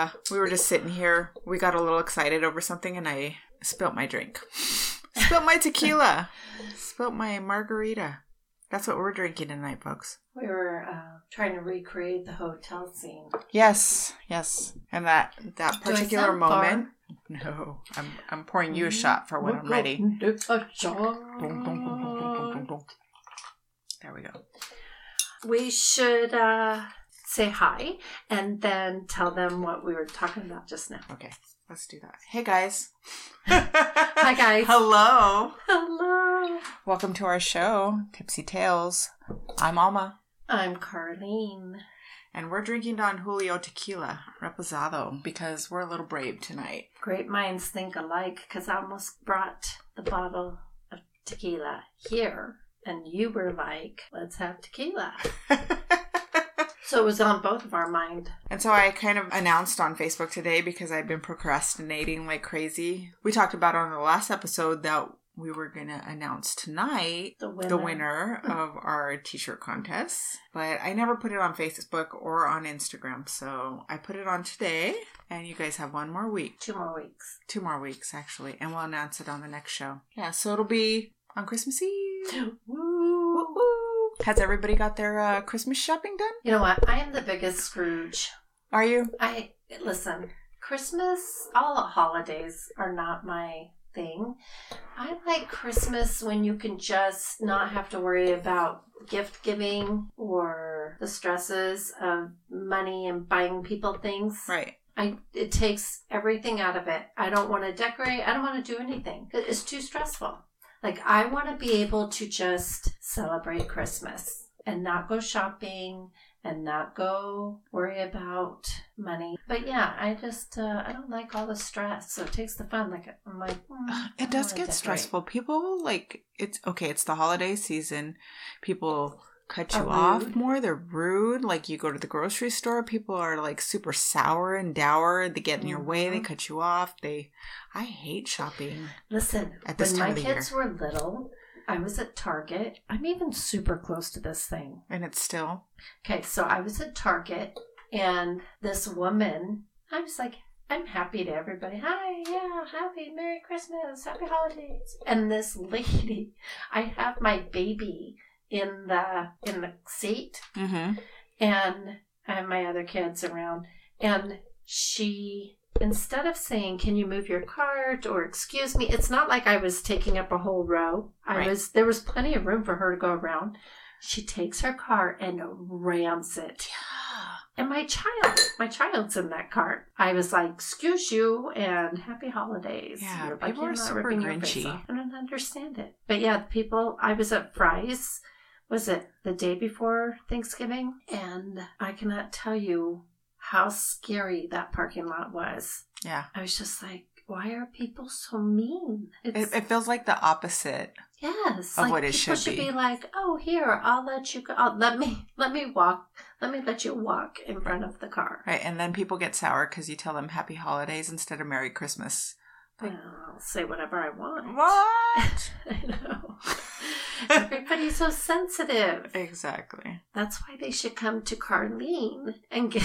Uh we were just sitting here. We got a little excited over something and I spilt my drink. spilt my tequila. spilt my margarita. That's what we're drinking tonight, folks. We were uh, trying to recreate the hotel scene. Yes, yes. And that that particular moment. No, I'm I'm pouring you a shot for when I'm ready. There we go. We should uh, say hi and then tell them what we were talking about just now. Okay, let's do that. Hey guys. Hi guys. Hello. Hello. Welcome to our show, Tipsy Tales. I'm Alma, I'm Carlene. and we're drinking Don Julio tequila reposado because we're a little brave tonight. Great minds think alike because I almost brought the bottle of tequila here and you were like, let's have tequila. So it was on both of our mind. and so I kind of announced on Facebook today because I've been procrastinating like crazy. We talked about on the last episode that we were going to announce tonight The winner. the winner of our t-shirt contest but i never put it on facebook or on instagram so i put it on today and you guys have one more week Two more weeks. two more weeks actually and we'll announce it on the next show yeah so it'll be on christmas eve Woo. Has everybody got their uh, christmas shopping done You know what? I am the biggest Scrooge. are you I listen. Christmas, all holidays are not my thing. I like Christmas when you can just not have to worry about gift giving or the stresses of money and buying people things. right I it takes everything out of it. I don't want to decorate. I don't want to do anything. It's too stressful. Like I want to be able to just celebrate Christmas and not go shopping and not go worry about money. But yeah, I just uh, I don't like all the stress. So it takes the fun. Like I'm like mm, it does get decorate. stressful people like it's okay it's the holiday season people cut you off more they're rude like you go to the grocery store people are like super sour and dour they get in your way they Mhm. cut you off they i hate shopping Listen, At this when time my of kids were little, I was at Target. I'm even super close to this thing. and it's still Okay, so I was at Target and this woman, I was like, I'm happy to everybody. Hi, yeah, happy Merry Christmas, Happy Holidays. And this lady, I have my baby in the in the seat. Mm-hmm. and I have my other kids around. And she instead of saying can you move your cart? or excuse me it's not like i was taking up a whole row. I Right. was there was plenty of room for her to go around. She takes her cart and rams it. And my child my child's in that cart i was like excuse you and happy holidays. Yeah, people you're super ripping your face grinchy. i don't understand it. But yeah people i was at fry's was it the day before Thanksgiving? And I cannot tell you how scary that parking lot was. yeah I was just like, why are people so mean? It, it feels like the opposite yes, of like what it people should should be. be. like, oh, here, I'll let you go. I'll, let me let me walk. Let me let you walk in front of the car. right and then people get sour because you tell them happy holidays instead of merry christmas I'll say whatever I want. what I know. Everybody's so sensitive. exactly That's why they should come to Carlene and get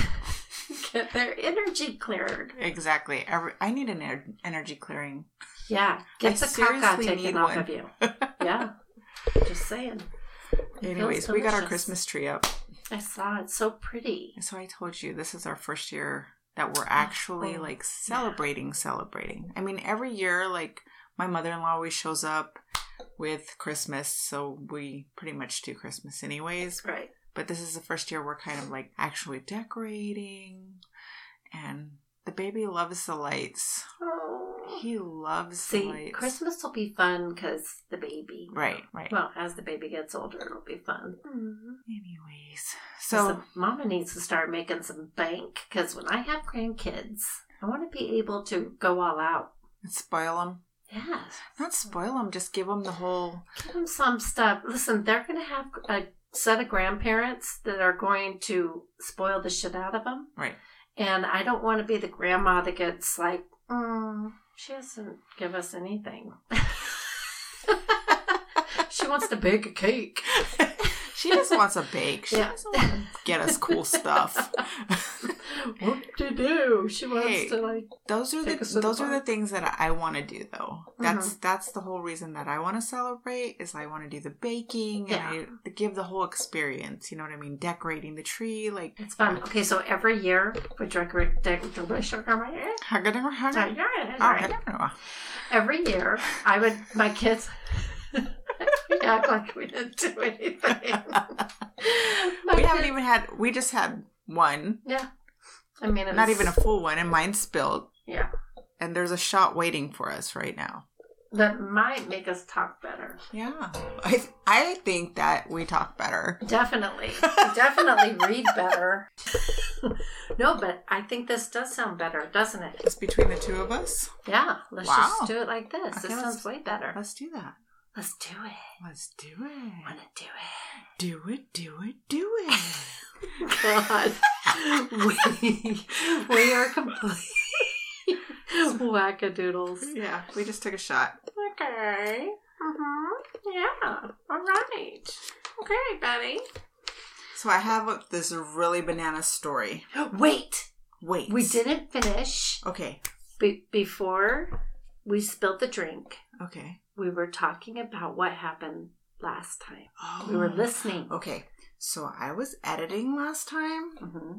get their energy cleared. exactly Every, i need an ener- energy clearing Yeah, I get the caca taken need off one. of you. Yeah, just saying. Anyways we got our christmas tree up I saw it. So pretty. So I told you this is our first year that we're actually Oh, like celebrating, celebrating. I mean, every year, like my mother in law always shows up with Christmas, so we pretty much do Christmas anyways. Right. But this is the first year we're kind of like actually decorating, and the baby loves the lights. Oh. He loves the See, lights. Christmas will be fun because the baby. Right, right. Well, as the baby gets older, it'll be fun. Mm-hmm. anyways, So so Mama needs to start making some bank because when I have grandkids, I want to be able to go all out. And spoil them. Yes. Not spoil them, just give them the whole. Give them some stuff. Listen, they're going to have a set of grandparents that are going to spoil the shit out of them. Right. And I don't want to be the grandma that gets like, mm, she doesn't give us anything. she wants to bake a cake. She just wants a bake. She Yeah. doesn't want to get us cool stuff. what to do? She wants Hey. to like. those are the those are the things that I want to do though. Uh-huh. That's that's the whole reason that I want to celebrate is I want to do the baking Yeah. and I, give the whole experience. You know what I mean? Decorating the tree, like It's fun. Okay, so every year we decorate. Oh, every year, I would my kids. We act like we didn't do anything. We haven't even had. We just had one, Yeah, I mean, not even a full one, and mine spilled. Yeah, And there's a shot waiting for us right now. that might make us talk better. Yeah, I I think that we talk better. Definitely, definitely read better. no, but I think this does sound better, doesn't it? It's between the two of us, Yeah, let's Wow. just do it like this. Okay, this sounds way better. let's do that. Let's do it. Let's do it. Wanna do it? Do it. Do it. Do it. God, we we are complete wackadoodles. yeah, we just took a shot. Okay. Mm-hmm. Yeah. All right. Okay, Betty. So I have this really banana story. Wait, Wait, we didn't finish Okay. Be- before we spilled the drink. Okay. We were talking about what happened last time. Oh. We were listening. Okay. So I was editing last time, hmm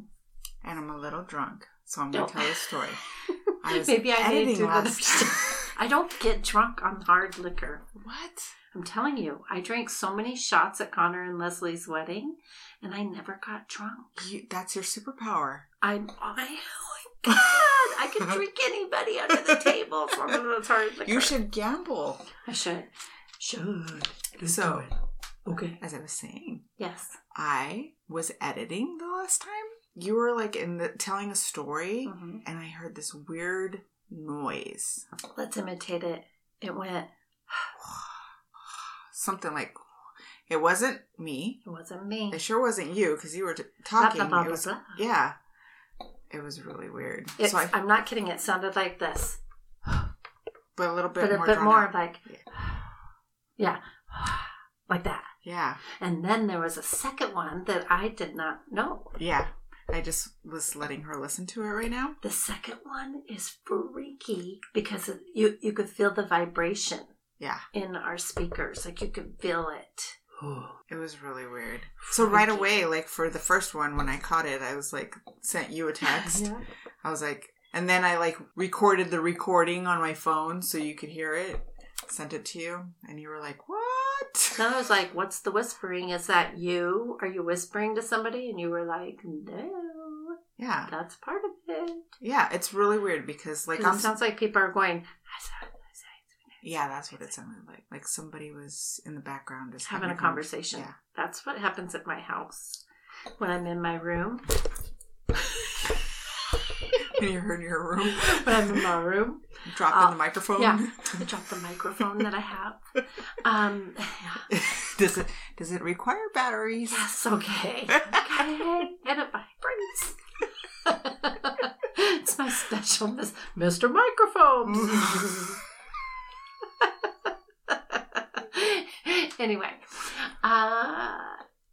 and I'm a little drunk. So I'm gonna Oh. tell a story. I was Maybe I need editing to last. I don't get drunk on hard liquor. what? I'm telling you, I drank so many shots at Connor and Leslie's wedding, and I never got drunk. You, that's your superpower. I'm, I, oh god, I can drink anybody under the table from the hard liquor. You should gamble. I should. Should. So, Okay. as I was saying, Yes. I was editing the last time. You were like in the telling a story, Mhm. and I heard this weird noise. Let's imitate it. It went. Something like it wasn't me. It wasn't me. It sure wasn't you because you were t- Blah, talking. blah, blah, it was blah, blah. yeah. It was really weird. It's, so I, I'm not kidding. It sounded like this, but a little bit but a more. bit more out. like, yeah, like that. Yeah, And then there was a second one that I did not know. yeah. I just was letting her listen to it right now. The second one is freaky because you you could feel the vibration Yeah, in our speakers. Like you could feel it. It was really weird. So right away, like for the first one, when I caught it, I was like sent you a text. Yeah. I was like, and then I like recorded the recording on my phone so you could hear it. Sent it to you, and you were like, "What?" Then I was like, "What's the whispering? Is that you? Are you whispering to somebody?" And you were like, "No, Yeah, that's part of it." yeah. It's really weird because like it sounds like people are going Yeah, that's what it sounded like. Like somebody was in the background just having a con- conversation. Yeah. That's what happens at my house when I'm in my room. When you're in your room, When I'm in my room, dropped Uh, in the microphone. yeah. Drop the microphone that I have. Um, does it does it require batteries? yes, okay, okay, and it vibrates. it's my special mis- Mr. Microphone. Anyway, uh,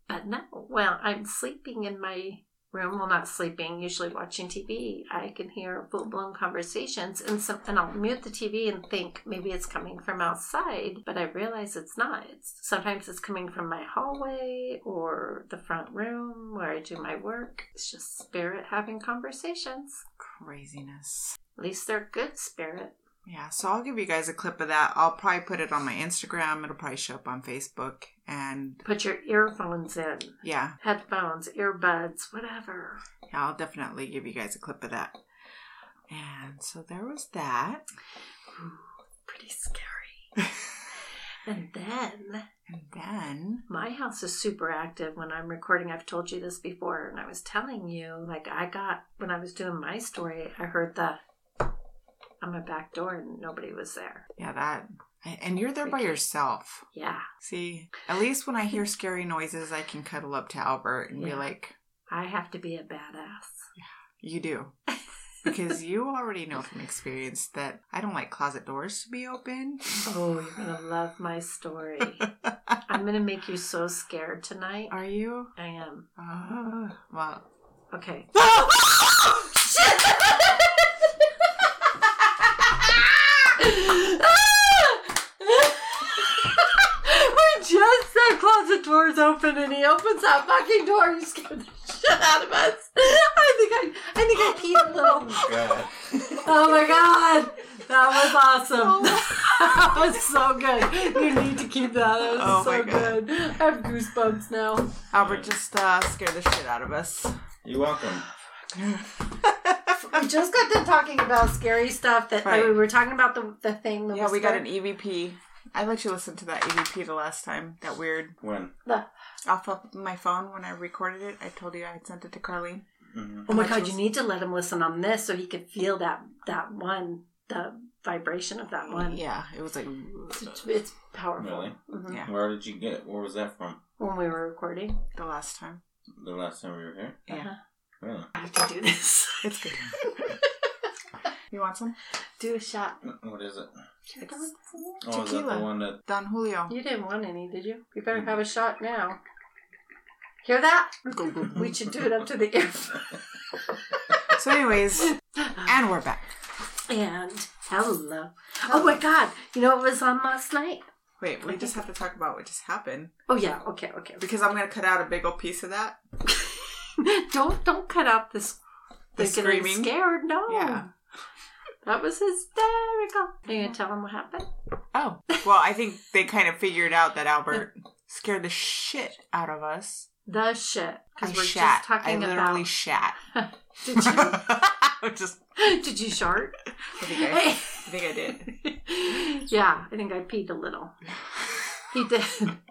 but no, well, I'm sleeping in my room. Well, not sleeping, usually watching TV. I can hear full blown conversations, and some, and I'll mute the TV and think maybe it's coming from outside, but I realize it's not. It's sometimes it's coming from my hallway or the front room where I do my work. It's just spirit having conversations. Craziness. At least they're good spirit. Yeah, so I'll give you guys a clip of that. I'll probably put it on my Instagram. It'll probably show up on Facebook. And Put your earphones in, yeah, headphones, earbuds, whatever. yeah, I'll definitely give you guys a clip of that. And so there was that. Ooh, pretty scary. and then And then, my house is super active when I'm recording. I've told you this before, and I was telling you, like, I got, when I was doing my story, I heard the on my back door and nobody was there. yeah, that. And you're there by yourself. Yeah. See, at least when I hear scary noises, I can cuddle up to Albert and be like, I have to be a badass. you do. because you already know from experience that I don't like closet doors to be open. Oh, you're gonna love my story. I'm gonna make you so scared tonight. Are you? I am. Uh, well. Okay. said closet doors open and he opens that fucking door. You scared the shit out of us. I think I, I think I peed a little. God. Oh my god, that was awesome. that was so good. You need to keep that. That was Oh so good. I have goosebumps now. Albert just uh, scared the shit out of us. You're welcome. We just got done talking about scary stuff. That like, we were talking about the the thing. The yeah, we got an. EVP. I let you listen to that EVP the last time. That weird When? The- off of my phone when I recorded it. I told you I had sent it to Carlene. hmm Oh my god, you need to let him listen on this so he could feel that that one, the vibration of that one. Yeah, it was like It's, it's powerful. Really? Mhm. Yeah. Where did you get? Where was that from? When we were recording, the last time. The last time we were here? Yeah, Uh-huh. Really? I have to do this. it's good. you want some? do a shot. What is it? It's Oh, is that Tequila. the one that? Don Julio. You didn't want any, did you? You better mm. have a shot now. Hear that? We should do it up to the ear. So, anyways, and we're back. And hello. Oh my god. You know what was on last night? Wait, we just have to talk about what just happened Oh yeah, okay, okay. because I'm gonna cut out a big old piece of that. don't don't cut out this The they're getting screaming. scared. No. Yeah. That was hysterical. Are you gonna tell them what happened? Oh, well, I think they kind of figured out that Albert scared the shit out of us. The shit. I Because we're shat. just talking I literally about shat. Did you I'm just. did you shart? I think I, I think I did. yeah, I think I peed a little. He did.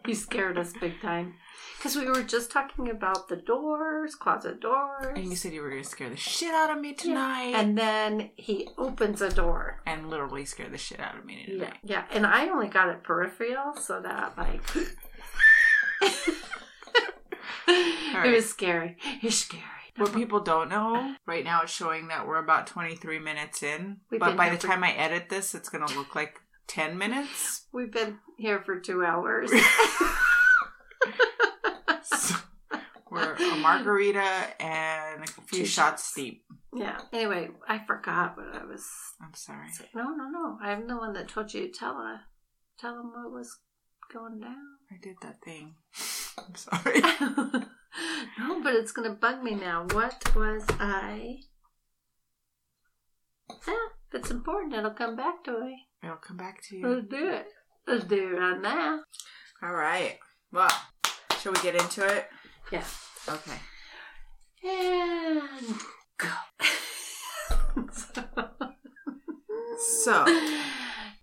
He scared us big time. Because we were just talking about the doors, closet doors. And you said you were gonna scare the shit out of me tonight, And then he opens a door. and literally scare the shit out of me Yeah, tonight. yeah. And I only got it peripheral, so that like it was scary. It's scary. What people don't know, right now it's showing that we're about 23 minutes in. We've but by the for- time I edit this, it's gonna look like 10 minutes. We've been here for two hours. We're a margarita and a few shots deep. yeah. Anyway, I forgot what I was. I'm sorry. No, no, no. I'm the one that told you to tell her, tell him what was going down. I did that thing. I'm sorry. no, but it's gonna bug me now. What was I? Yeah, if it's important, it'll come back to me. It'll come back to you. Let's do it. Let's do it right now. All right. Well, shall we get into it? Yeah. Okay. And go. So,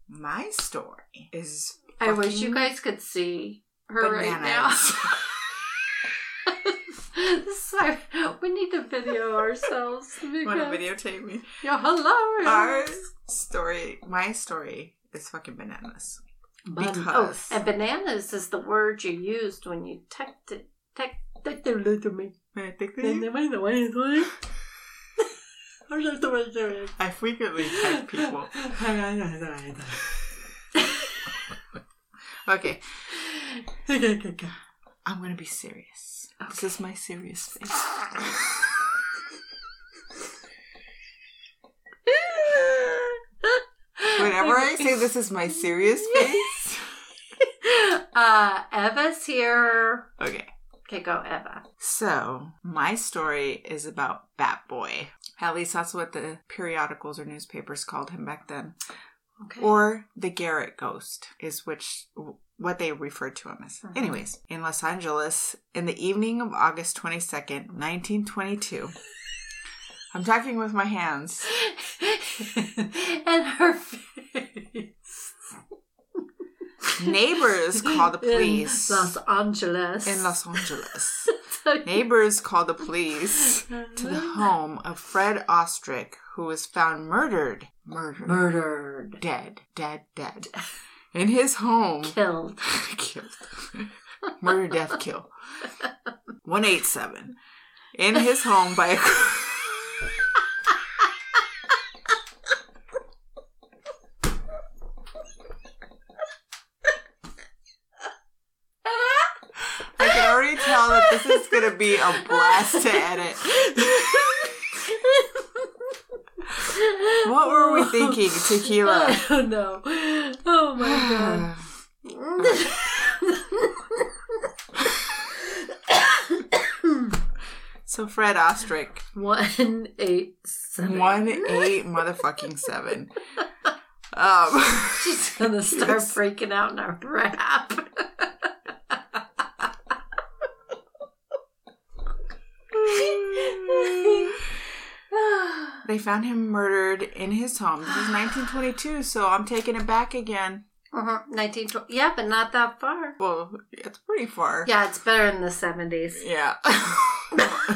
my story is. I wish you guys could see her right now. bananas. Sorry, we need to video ourselves. Want to videotape me? You're. Our story, my story, is fucking bananas. Ban- oh, because- oh, and bananas is the word you used when you text it. Text it to me. I think Then they- the way the way is like. I'm just the way to it. I frequently type people. Okay, I'm gonna be serious. This is my serious face. Whenever I say this is my serious face, uh, Eva's here. okay. Okay, go, Eva. So, my story is about Bat Boy. At least that's what the periodicals or newspapers called him back then. Okay. Or the Garrett Ghost is which what they referred to him as. Mhm. Anyways, in Los Angeles, in the evening of August 22nd, 1922. I'm talking with my hands. and her face. Neighbors called the police In Los Angeles. in Los Angeles. Neighbors called the police to the home of Fred Ostrick, who was found murdered, murdered, Murdered. dead, dead, dead, in his home. Killed. Killed. Murder, death, kill. 187. In his home by a. This is gonna be a blast to edit. What were we thinking? Tequila. I don't know. Oh my god. so Fred Ostrick, One eight seven. one eight motherfucking seven. Um, She's gonna start freaking out in our rap. They found him murdered in his home. This is 1922, so I'm taking it back again. uh-huh. 19, yeah, but not that far. Well, it's pretty far. Yeah, it's better in the 70s. Yeah.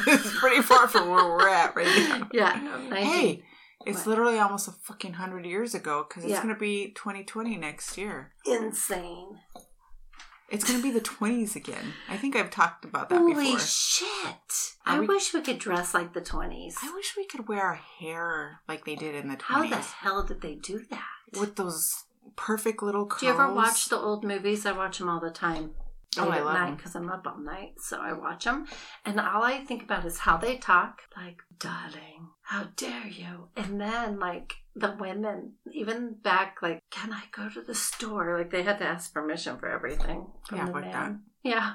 it's pretty far from where we're at right now. Yeah, no, 19. Hey, it's What? literally almost a fucking hundred years ago because it's Yeah. gonna be 2020 next year. Insane. It's gonna be the 20s again. I think I've talked about that before. Holy before. shit. Are I we- wish we could dress like the 20s. I wish we could wear our hair like they did in the 20s How the hell did they do that? with those perfect little curls. Do you ever watch the old movies? I watch them all the time. Oh, I love night because I'm up all night, so I watch them. And all I think about is how they talk, like, "Darling, how dare you?" And then like the women, even back, like, "Can I go to the store?" Like they had to ask permission for everything from Yeah, the like man. Yeah,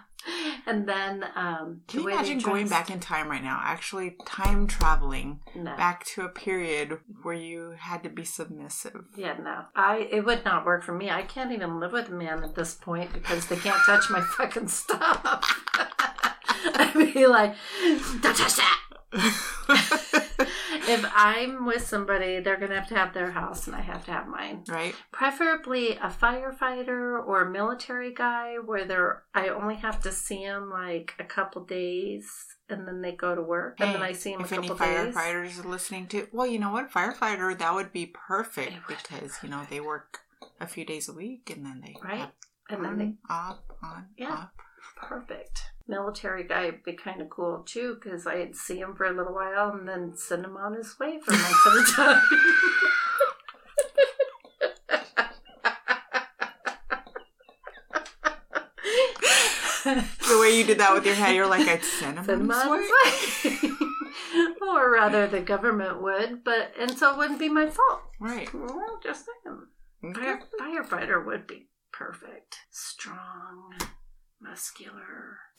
and then um, Can you imagine going back in time right now? Actually, time traveling No. back to a period where you had to be submissive. Yeah, no. I it would not work for me. I can't even live with a man at this point because they can't touch my fucking stuff. I'd be like, don't touch that. If I'm with somebody, they're gonna have to have their house and I have to have mine. right? Preferably a firefighter or a military guy where they're I only have to see them like a couple days and then they go to work and then I see them a if any days. firefighters are listening to, well, you know what, firefighter, that would be perfect would be because you know they work a few days a week and then they Right. And then they off, on, Yeah. off. Perfect. Military guy would be kind of cool too, because I'd see him for a little while and then send him on his way for months at a time. The way you did that with your head, you're like, I'd send him Send on his way. or rather, the government would, but and so it wouldn't be my fault. Right. Well, just saying. Okay. Fire, firefighter would be perfect. Strong, muscular.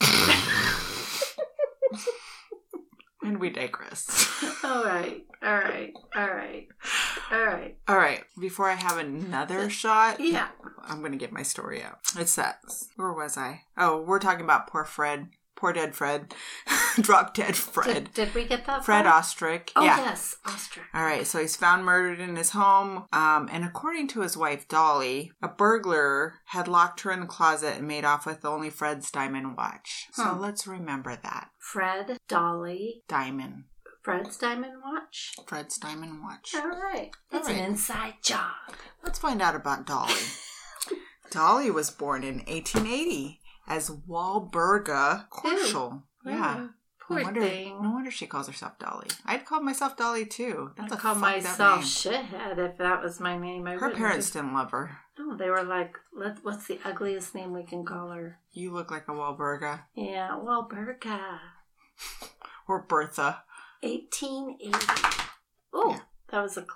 And we digress. All right, all right, all right, all right. All right. Before I have another shot, Yeah. I'm going to get my story out. It says, where was I? Oh, we're talking about poor Fred. Poor dead Fred. Drop dead Fred. Did, did we get that? Fred far? Ostrick. Oh yeah. yes, ostrich. All right, so he's found murdered in his home. Um, and according to his wife, Dolly, a burglar had locked her in the closet and made off with only Fred's diamond watch. So Hmm. let's remember that. Fred, Dolly, Diamond. Fred's diamond watch. Fred's diamond watch. All right, that's All an inside job. Let's find out about Dolly. Dolly was born in 1880 as Walburga Korschel. Yeah. Oh, poor no wonder, thing. No wonder she calls herself Dolly. I'd call myself Dolly too. That's I'd a call myself shithead if that was my name. I Her parents didn't love her. No, they were like, Let, "What's the ugliest name we can call her?" You look like a Walburga. Yeah, well, Berga, Or Bertha. eighteen eighty. Oh, Yeah. that was a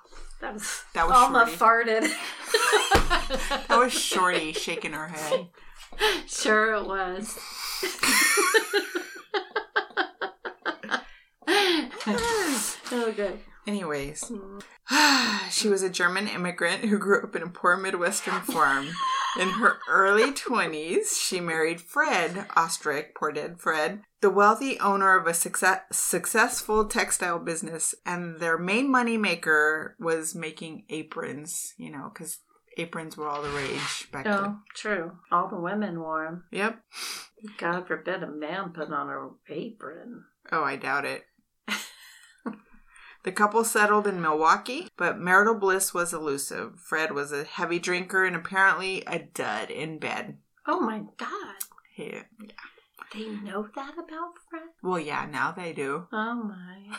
that was That was Alma Shorty. farted. That was Shorty shaking her head. Sure, it was. Oh, okay. Anyways, mm. she was a German immigrant who grew up in a poor Midwestern farm. In her early 20s, she married Fred Ostrick, poor dead Fred, the wealthy owner of a success- successful textile business. And their main money maker was making aprons, you know, because aprons were all the rage back oh, then. Oh, true. All the women wore them. Yep. God forbid a man put on an apron. Oh, I doubt it. the couple settled in Milwaukee, but marital bliss was elusive. Fred was a heavy drinker and apparently a dud in bed. Oh my God. Yeah. They know that about Fred? Well, yeah, now they do. Oh my.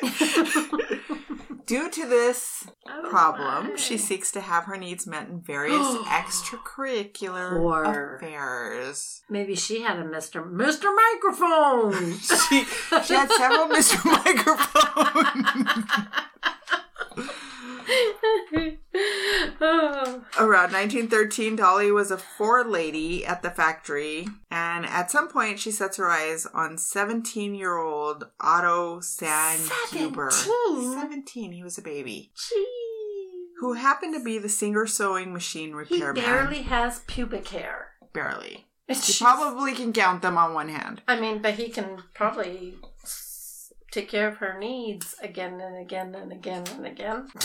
Due to this Oh, problem. my. She seeks to have her needs met in various extracurricular affairs. Maybe she had a Mr. Mr. Microphone. She, she had several Mr. Microphones. oh. Around 1913, Dolly was a forelady at the factory, and at some point, she sets her eyes on 17 year old Otto Sandhuber. 17? 17, he was a baby. Gee. Who happened to be the Singer sewing machine repairman. He barely has pubic hair. Barely. You probably can count them on one hand. I mean, but he can probably take care of her needs again and again and again and again.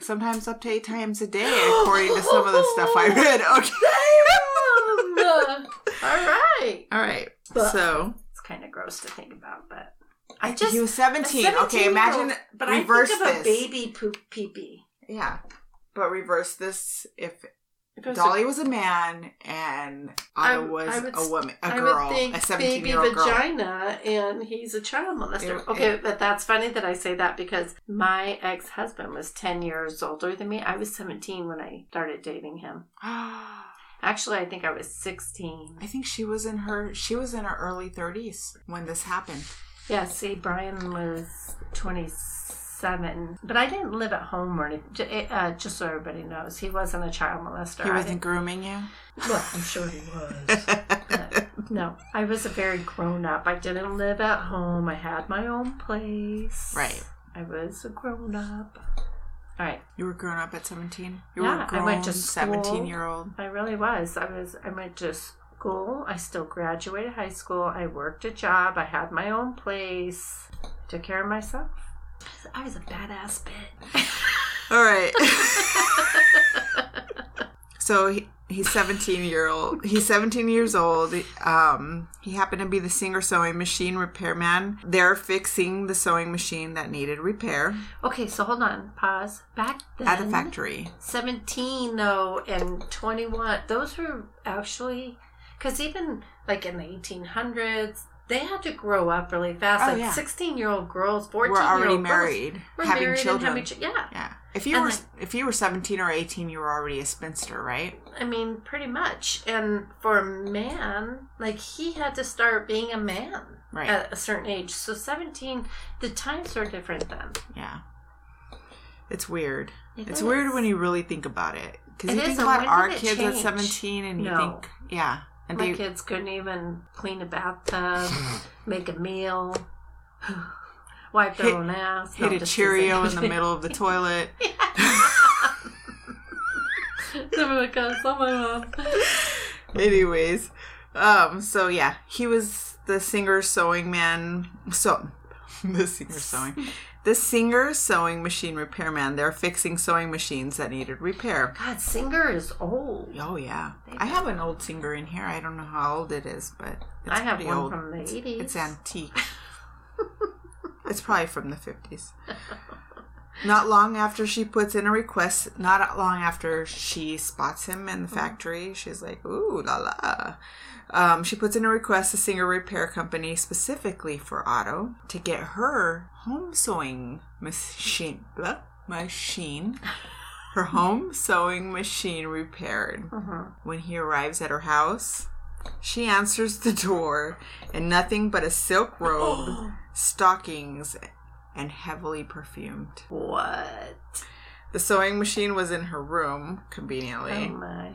Sometimes up to eight times a day, according to some of the stuff I read. Okay. All right. All right. But- So It's kind of gross to think about, but I just he was 17. a okay, 17-year-old imagine But reverse I think of this. a baby poop pee pee. Yeah. But reverse this if If it was Dolly was a man and I- was I would a woman, a girl, a 17 baby year old girl. vagina, and he's a child molester. It- okay, it- but that's funny that I say that because my ex husband was ten years older than me. I was seventeen when I started dating him. Actually, I think I was sixteen. I think she was in her she was in her early 30s when this happened. Yeah, see, Brian was 27. But I didn't live at home or anything. Uh, just so everybody knows, he wasn't a child molester. He wasn't grooming you. Well, I'm sure he was. No, I was a very grown up. I didn't live at home. I had my own place. Right. I was a grown up. All right. You were grown up at 17? You Yeah, I went to school. 17 year old. I really was. I was. I went to school. I still graduated high school. I worked a job. I had my own place. Took care of myself. I was a badass bitch. All right. so he, he's 17 year old. He's 17 years old. Um, he happened to be the singer sewing machine repairman. They're fixing the sewing machine that needed repair Okay, so hold on. Pause. Back then. at the factory. 17 though and 21 those were actually because even like in the 1800s they had to grow up really fast Oh, like yeah. 16 year old girls 14 We're year already old married, were having married children. having ch- yeah yeah. If you And were like- if you were 17 or 18, you were already a spinster, right? i mean pretty much and for a man like he had to start being a man Right. at a certain age so 17 the times are different then yeah. It's weird. It it's is. weird when you really think about it. Because you think about our kids at 17 and you think, yeah. And my they, kids couldn't even clean a bathtub make a meal wipe their Hit- own ass hit No, a Cheerio in the middle of the toilet. Anyways, um, so yeah, he was the singer sewing man. So the singer sewing, the singer sewing machine repairman. They're fixing sewing machines that needed repair. God, Singer is old. Oh yeah, I have an old singer in here. I don't know how old it is, but it's I have one old. from the 80s. It's antique. it's probably from the 50s. Not long after she puts in a request, not long after she spots him in the mm-hmm. factory, she's like, ooh, la la. Um, she puts in a request to Singer Repair Company specifically for Otto to get her home sewing machine, blah, machine, her home sewing machine repaired. Mhm. When he arrives at her house, she answers the door in nothing but a silk robe, stockings, and heavily perfumed. What? The sewing machine was in her room, conveniently. Oh my.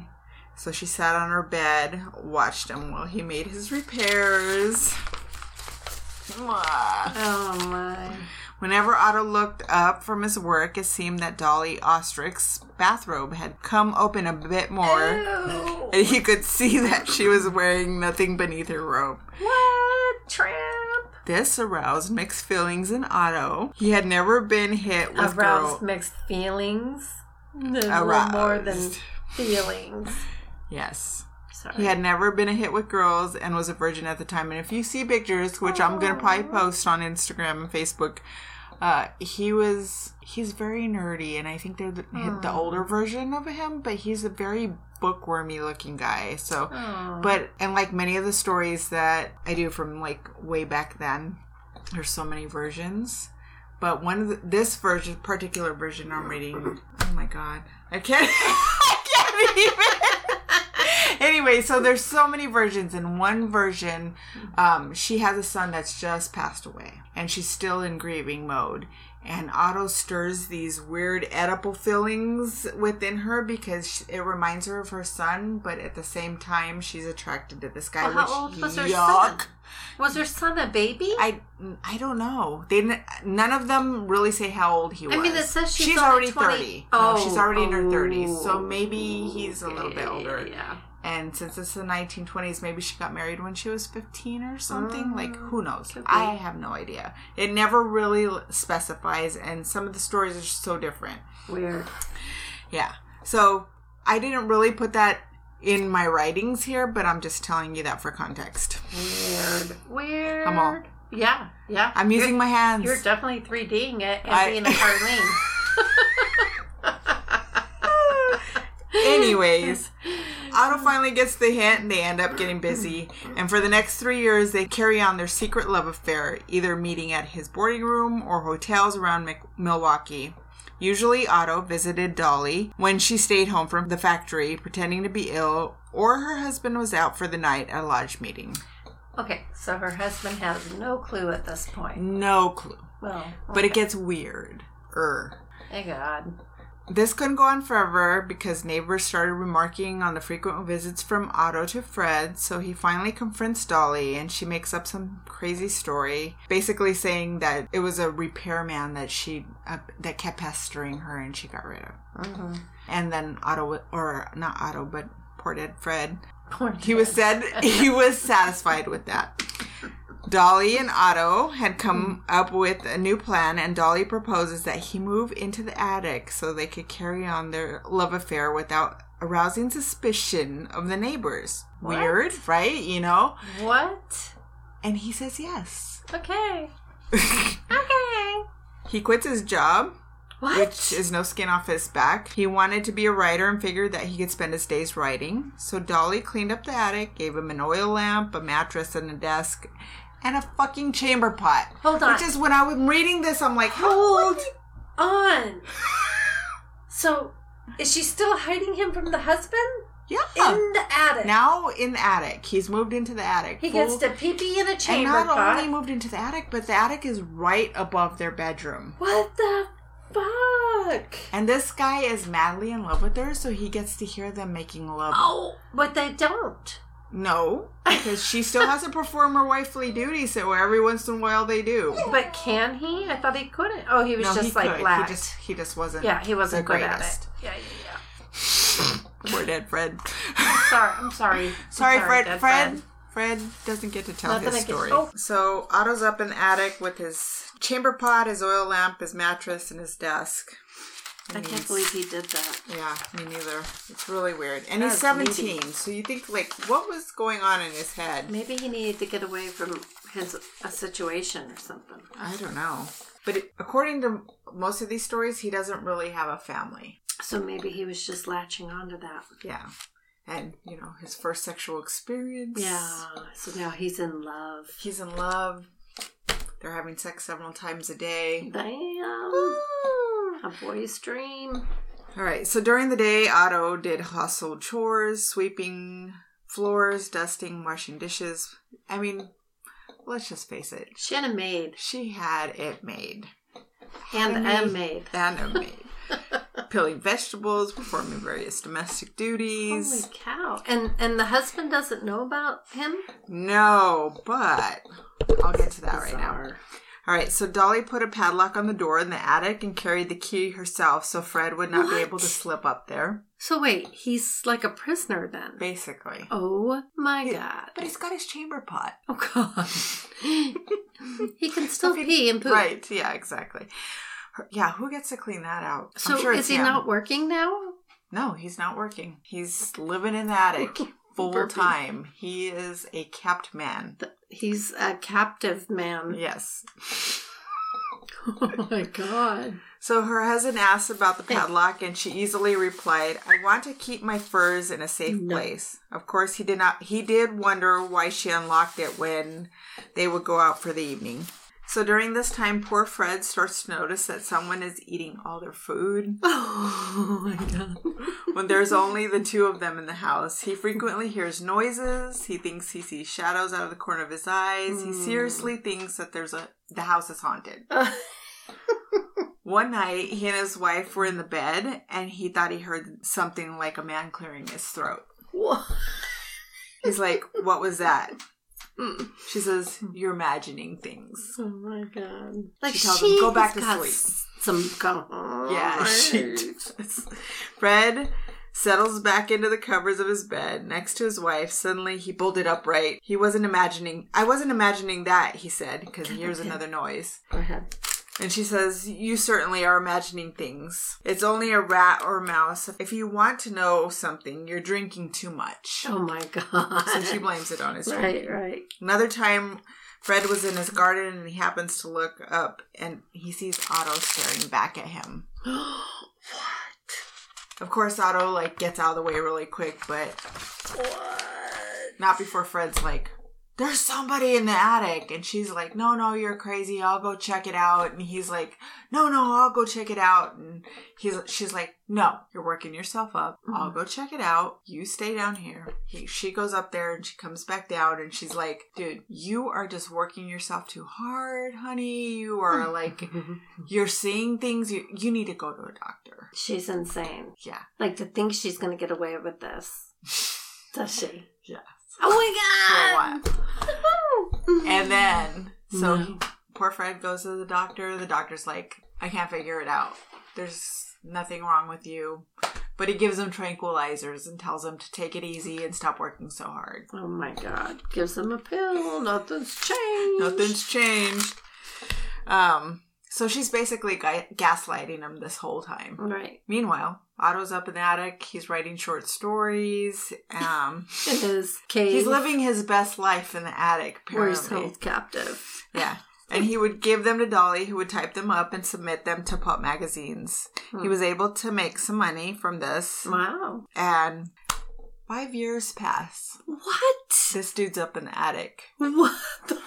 So she sat on her bed, watched him while he made his repairs. Oh my. Whenever Otto looked up from his work, it seemed that Dolly Ostrich's bathrobe had come open a bit more, Ew. and he could see that she was wearing nothing beneath her robe. What? Tramp. This aroused mixed feelings in Otto. He had never been hit with Aroused girl. mixed feelings. There's a little more than feelings. Yes. Sorry. He had never been a hit with girls and was a virgin at the time. And if you see pictures, which I'm gonna probably post on Instagram and Facebook, uh, he was he's very nerdy, and I think they're the, the older version of him, but he's a very bookwormy looking guy. So, but and like many of the stories that I do from like way back then, there's so many versions. but one of the, this version, particular version I'm reading, oh my god, I can't even. anyway, so there's so many versions. In one version, um, she has a son that's just passed away, and she's still in grieving mode. And Otto stirs these weird edible feelings within her because it reminds her of her son, but at the same time, she's attracted to this guy. Well, how old was her yuck. son? Was her son a baby? I I don't know. They none of them really say how old he was. I mean, it says she's only already 20 thirty. Oh, no, she's already in her thirties, oh. so maybe he's a little bit older. Yeah. And since it's the 1920s, maybe she got married when she was 15 or something. like, who mm, knows? I have no idea. It never really specifies, and some of the stories are so different. Weird. Yeah. So I didn't really put that in my writings here, but I'm just telling you that for context. Weird. Weird. I'm all- Yeah. Yeah. I'm using You're- my hands. You're definitely 3Ding it and I- being a Carlene. Anyways, Otto finally gets the hint and they end up getting busy. And for the next three years, they carry on their secret love affair, either meeting at his boarding room or hotels around Milwaukee. Usually, Otto visited Dolly when she stayed home from the factory, pretending to be ill, or her husband was out for the night at a lodge meeting. okay, so her husband has no clue at this point. No clue. Well, But it gets weird. Er. thank God. This couldn't go on forever because neighbors started remarking on the frequent visits from Otto to Fred, so he finally confronts Dolly and she makes up some crazy story, basically saying that it was a repairman that she uh, that kept pestering her and she got rid of. Mm-hmm. And then Otto or not Otto, but poor dead Fred, he was said he was satisfied with that. Dolly and Otto had come hmm. up with a new plan, and Dolly proposes that he move into the attic so they could carry on their love affair without arousing suspicion of the neighbors. What? Weird, right? You know? What? And he says yes. Okay. Okay. he quits his job, What? which is no skin off his back. He wanted to be a writer and figured that he could spend his days writing. So Dolly cleaned up the attic, gave him an oil lamp, a mattress, and a desk, and a fucking chamber pot. Hold on. Which is when I was reading this, I'm like, hold on. So, is she still hiding him from the husband? Yeah. In the attic. now in the attic. He's moved into the attic. he gets to pee pee in a chamber. and not pot. only moved into the attic, but the attic is right above their bedroom. What the fuck? And this guy is madly in love with her, so he gets to hear them making love. Oh, but they don't. No, because she still has to perform her wifely duty, so every once in a while they do. But can he? I thought he couldn't. Oh, he was no, just he like could. He just he just wasn't. yeah, he wasn't good at it. greatest. Yeah, yeah, Poor dead Fred. yeah. Sorry, I'm sorry. I'm Sorry, Fred. Dead Fred. Fred doesn't get to tell Nothing his story. oh. So Otto's up in the attic with his chamber pot, his oil lamp, his mattress, and his desk. I can't believe he did that. Yeah, me neither. It's really weird. And he's That's needy. 17, so you think, like, what was going on in his head? Maybe he needed to get away from his a situation or something. I don't know. But it, according to most of these stories, he doesn't really have a family. So maybe he was just latching onto that. Yeah. And, you know, his first sexual experience. Yeah. So now he's in love. He's in love. They're having sex several times a day. Damn. A boy's dream. All right. So during the day, Otto did household chores, sweeping floors, dusting, washing dishes. I mean, let's just face it. She had a maid. She had it made. And Honey. a maid. And a maid. Peeling vegetables, performing various domestic duties. Holy duties. cow. And and the husband doesn't know about him? No, but I'll get to that right now. All right, so Dolly put a padlock on the door in the attic and carried the key herself so Fred would not be able to slip up there. So wait, he's like a prisoner then. Basically. Oh my Yeah, god. But he's got his chamber pot. Oh god. he can still pee and poop. Right, yeah, exactly. Yeah, who gets to clean that out? So sure is he him. not working now? No, he's not working. He's living in the attic full Burping. time. He is a capped man. He's a captive man. Yes. Oh my god. So her husband asked about the padlock, and she easily replied, "I want to keep my furs in a safe No. place." Of course, he did not. He did wonder why she unlocked it when they would go out for the evening. So during this time, poor Fred starts to notice that someone is eating all their food. Oh my god. When there's only the two of them in the house, he frequently hears noises. He thinks he sees shadows out of the corner of his eyes. He Hmm. seriously thinks that there's a the house is haunted. One night, he and his wife were in the bed, and he thought he heard something like a man clearing his throat. What? He's like, "What was that?" Mm. She says, "You're imagining things." Oh my god. Like she tells him, "Go back to sleep." Some go- Yeah, she does. Fred settles back into the covers of his bed next to his wife. Suddenly, he bolted upright. He wasn't imagining. I wasn't imagining that, he said, because he hears Okay. another noise. Go ahead. And she says, You certainly are imagining things. It's only a rat or a mouse. If you want to know something, you're drinking too much. Oh my god. So she blames it on his Right, drinking. right. Another time, Fred was in his garden and he happens to look up and he sees Otto staring back at him. What? Of course, Otto like gets out of the way really quick, but what? not before Fred's like, "There's somebody in the attic," and she's like, "No, no, you're crazy. I'll go check it out." And he's like, "No, no, I'll go check it out." And he's she's like, "No, you're working yourself up. I'll mm-hmm. go check it out. You stay down here." He, she goes up there and she comes back down and she's like, "Dude, you are just working yourself too hard, honey. You are like, you're seeing things. You you need to go to a doctor." She's insane. Yeah. Like to think she's gonna get away with this. Does she? Yes. Oh my god! And then, so No. poor Fred goes to the doctor. The doctor's like, I can't figure it out. There's nothing wrong with you. But he gives him tranquilizers and tells him to take it easy and stop working so hard. Oh my god. Gives him a pill. Nothing's changed. Nothing's changed. Um, so she's basically ga- gaslighting him this whole time. Right. Meanwhile, Otto's up in the attic. He's writing short stories. Um, In his cave. he's living his best life in the attic. where he's Apparently. held captive. Yeah. And he would give them to Dolly, who would type them up and submit them to pulp magazines. He Hmm. was able to make some money from this. Wow. And five years pass. What? This dude's up in the attic, What? The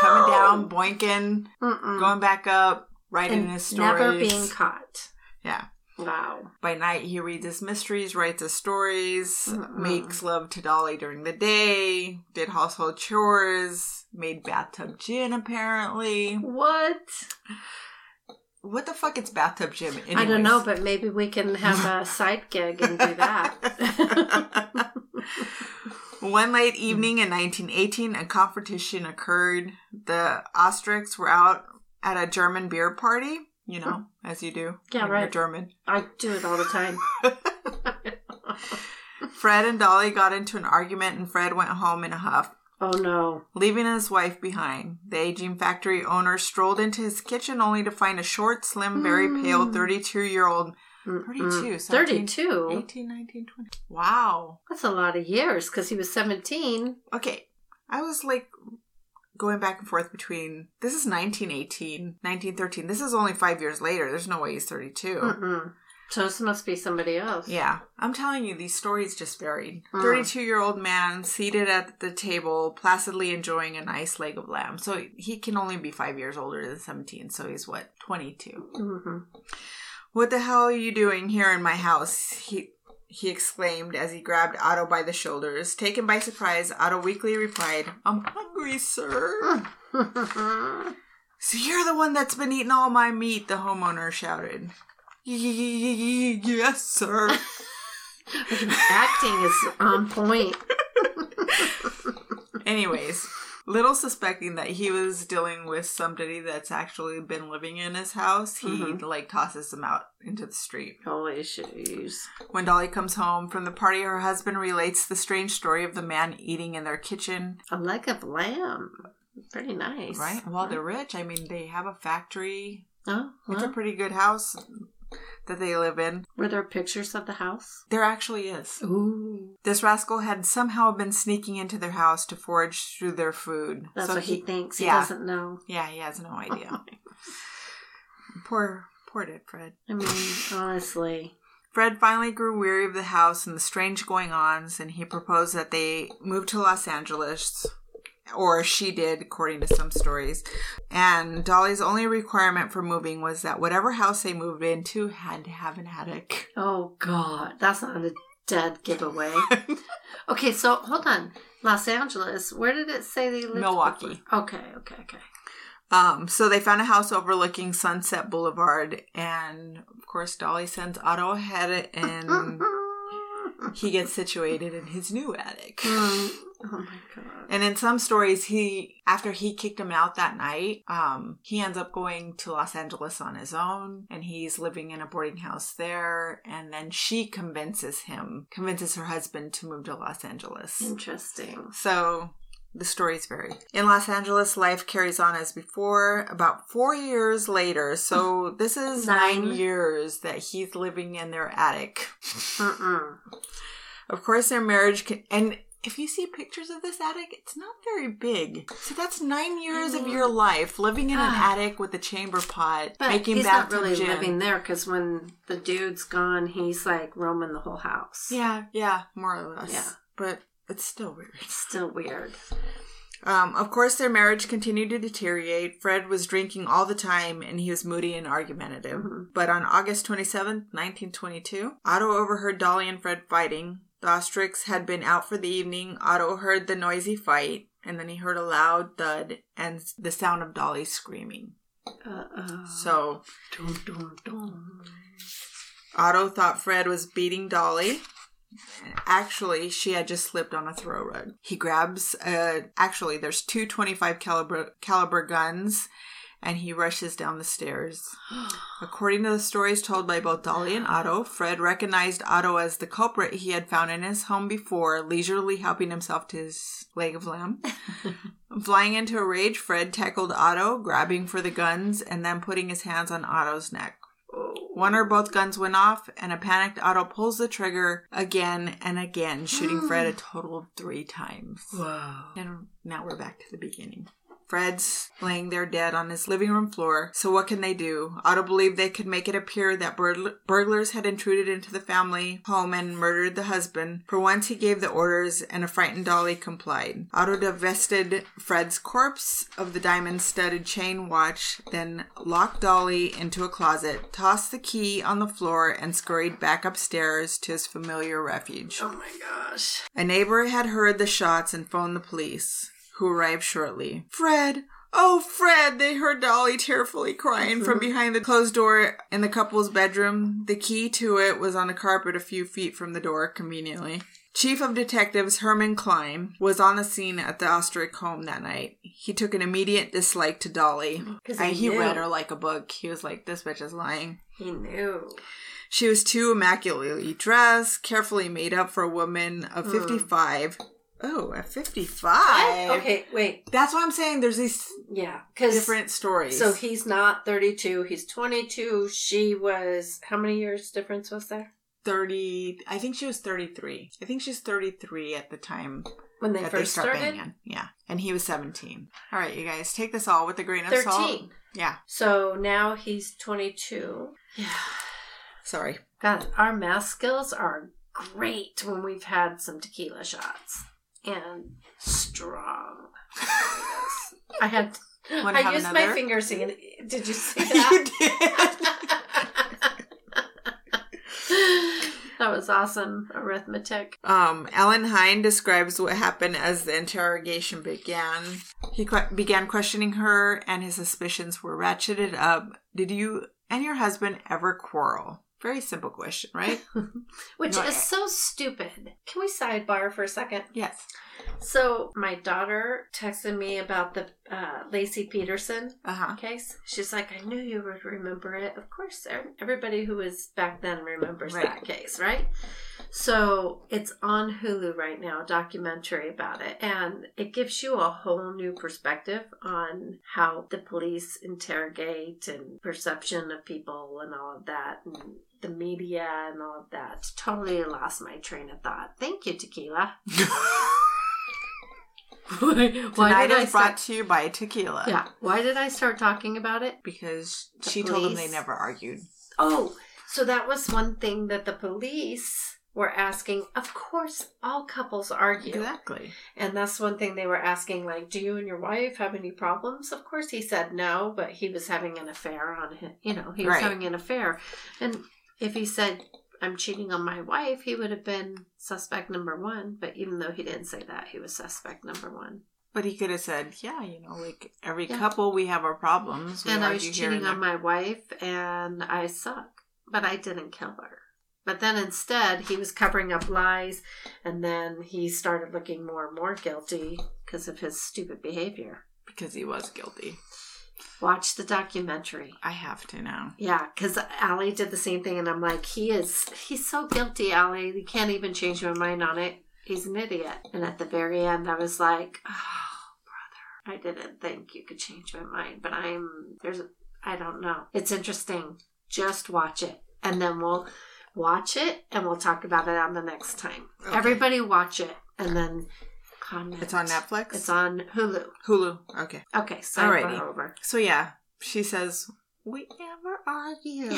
coming down, boinking, Mm-mm. going back up, writing and his stories. never being caught. Yeah. Wow. By night, he reads his mysteries, writes his stories, Mm-mm. makes love to Dolly during the day, did household chores, made bathtub gin, apparently. What? What the fuck is bathtub gin? I don't know, but maybe we can have a side gig and do that. One late evening in 1918, a confrontation occurred. The Ostricks were out at a German beer party, you know, as you do. Yeah, right. German. I do it all the time. Fred and Dolly got into an argument, and Fred went home in a huff, Oh no. leaving his wife behind. The aging factory owner strolled into his kitchen only to find a short, slim, very pale Mm. 32 year old. Mm-mm. 32, 32? 18, 19, 20. Wow. That's a lot of years because he was 17. Okay. I was like going back and forth between this is 1918, 1913. This is only five years later. There's no way he's 32. Mm-mm. So this must be somebody else. Yeah, I'm telling you, these stories just varied. Mm. 32 year old man seated at the table, placidly enjoying a nice leg of lamb. So he can only be five years older than 17. So he's what, 22? hmm What the hell are you doing here in my house? He he exclaimed as he grabbed Otto by the shoulders. Taken by surprise, Otto weakly replied, "I'm hungry, sir." So you're the one that's been eating all my meat, the homeowner shouted. Yes, sir. Acting is on point. Anyways, little suspecting that he was dealing with somebody that's actually been living in his house, he Mhm. like tosses him out into the street. Holy shoes. When Dolly comes home from the party, her husband relates the strange story of the man eating in their kitchen. A leg of lamb. Pretty nice. Right? Well, they're rich. I mean, they have a factory. Oh, It's a pretty good house that they live in. were there pictures of the house? There actually is. Ooh. This rascal had somehow been sneaking into their house to forage through their food. That's So what he, thinks. He doesn't know. Yeah, he has no idea. Oh poor, poor dead Fred. I mean, honestly. Fred finally grew weary of the house and the strange going ons, and he proposed that they move to Los Angeles or she did, according to some stories. And Dolly's only requirement for moving was that whatever house they moved into had to have an attic. Oh God, that's not a dead giveaway. okay, so hold on. Los Angeles. Where did it say they lived? Milwaukee. before? Okay, okay, okay. Um, so they found a house overlooking Sunset Boulevard, and of course, Dolly sends Otto ahead, and he gets situated in his new attic. Oh my God. And in some stories, he after he kicked him out that night, um, he ends up going to Los Angeles on his own, and he's living in a boarding house there. And then she convinces him, convinces her husband to move to Los Angeles. Interesting. So the stories vary. In Los Angeles, life carries on as before. About four years later, so this is nine, Nine. years that he's living in their attic. Mm-mm. Of course, their marriage can, and if you see pictures of this attic, it's not very big. So that's nine years of your life living in an Ah. attic with a chamber pot, But making he's not really living there because when the dude's gone, he's like roaming the whole house. Yeah, yeah, more or less. Yeah. but it's still weird. It's still weird. Um, of course, their marriage continued to deteriorate. Fred was drinking all the time and he was moody and argumentative. Mhm. But on August 27th, 1922, Otto overheard Dolly and Fred fighting. The Ostricks had been out for the evening. Otto heard the noisy fight, and then he heard a loud thud and the sound of Dolly screaming. Uh-oh. So Dun, dun, dun. Otto thought Fred was beating Dolly. Actually, she had just slipped on a throw rug. He grabs uh actually there's two 25 caliber caliber guns and he rushes down the stairs. According to the stories told by both Dolly and Otto, Fred recognized Otto as the culprit he had found in his home before, leisurely helping himself to his leg of lamb. Flying into a rage, Fred tackled Otto, grabbing for the guns and then putting his hands on Otto's neck. One or both guns went off, and a panicked Otto pulls the trigger again and again, shooting Fred a total of three times. Whoa. And now we're back to the beginning. Fred's laying there dead on his living room floor. So what can they do? Otto believed they could make it appear that burgl- burglars had intruded into the family home and murdered the husband. For once, he gave the orders, and a frightened Dolly complied. Otto divested Fred's corpse of the diamond-studded chain watch, then locked Dolly into a closet, tossed the key on the floor, and scurried back upstairs to his familiar refuge. Oh my gosh. A neighbor had heard the shots and phoned the police, who arrived shortly. Fred! Oh, Fred! They heard Dolly tearfully crying from behind the closed door in the couple's bedroom. The key to it was on a carpet a few feet from the door, conveniently. Chief of Detectives Herman Klein was on the scene at the Ostrich home that night. He took an immediate dislike to Dolly. And he he read her like a book. He was like, this bitch is lying. He knew. She was too immaculately dressed, carefully made up for a woman of hmm. 55. Oh, at 55? Okay, wait. That's why I'm saying there's these Yeah, because different stories. So he's not 32. He's 22. She was. How many years difference was there 30, I think she was 33. I think she's 33 at the time when they that first they start started? banging. Yeah. And he was 17. All right, you guys, take this all with a grain of salt. 13. Yeah. So now he's 22. Yeah. Sorry. God, our math skills are great when we've had some tequila shots and strong. I had. I used my another? finger singing. Did you see you that? did. that was awesome arithmetic. Um, Ellen Hine describes what happened as the interrogation began. He que- began questioning her, and his suspicions were ratcheted up. Did you and your husband ever quarrel? Very simple question, right? Which No, is I- so stupid. Can we sidebar for a second? yes. So my daughter texted me about the uh, Laci Peterson Uh huh. case. She's like, I knew you would remember it. Of course, everybody who was back then remembers Right. that case, right? So it's on Hulu right now, a documentary about it, and it gives you a whole new perspective on how the police interrogate and perception of people and all of that, and the media and all of that. Totally lost my train of thought. Thank you, Tequila. Why Tonight did I is brought start? to you by Tequila. Yeah. Why did I start talking about it? Because The she told them they never argued. Oh, so that was one thing that the police were asking, of course, all couples argue. Exactly. And that's one thing they were asking, like, do you and your wife have any problems? Of course, he said no, but he was having an affair on him. You know, he was Right. having an affair. And if he said, I'm cheating on my wife, he would have been suspect number one. But even though he didn't say that, he was suspect number one. But he could have said, yeah, you know, like every Yeah. couple, we have our problems. We and I was cheating on my wife and I suck. But I didn't kill her. But then instead, he was covering up lies and then he started looking more and more guilty because of his stupid behavior. Because he was guilty. Watch the documentary. I have to now. Yeah, because Allie did the same thing, and I'm like, he is, he's so guilty, Allie. You can't even change my mind on it. He's an idiot. And at the very end, I was like, oh, brother, I didn't think you could change my mind, but I'm, there's, I don't know. It's interesting. Just watch it, and then we'll watch it, and we'll talk about it on the next time. Okay. Everybody watch it, and then comment. It's on Netflix? It's on Hulu. Hulu. Okay. Okay, sidebar Alrighty. over. So, yeah, she says, we never argue.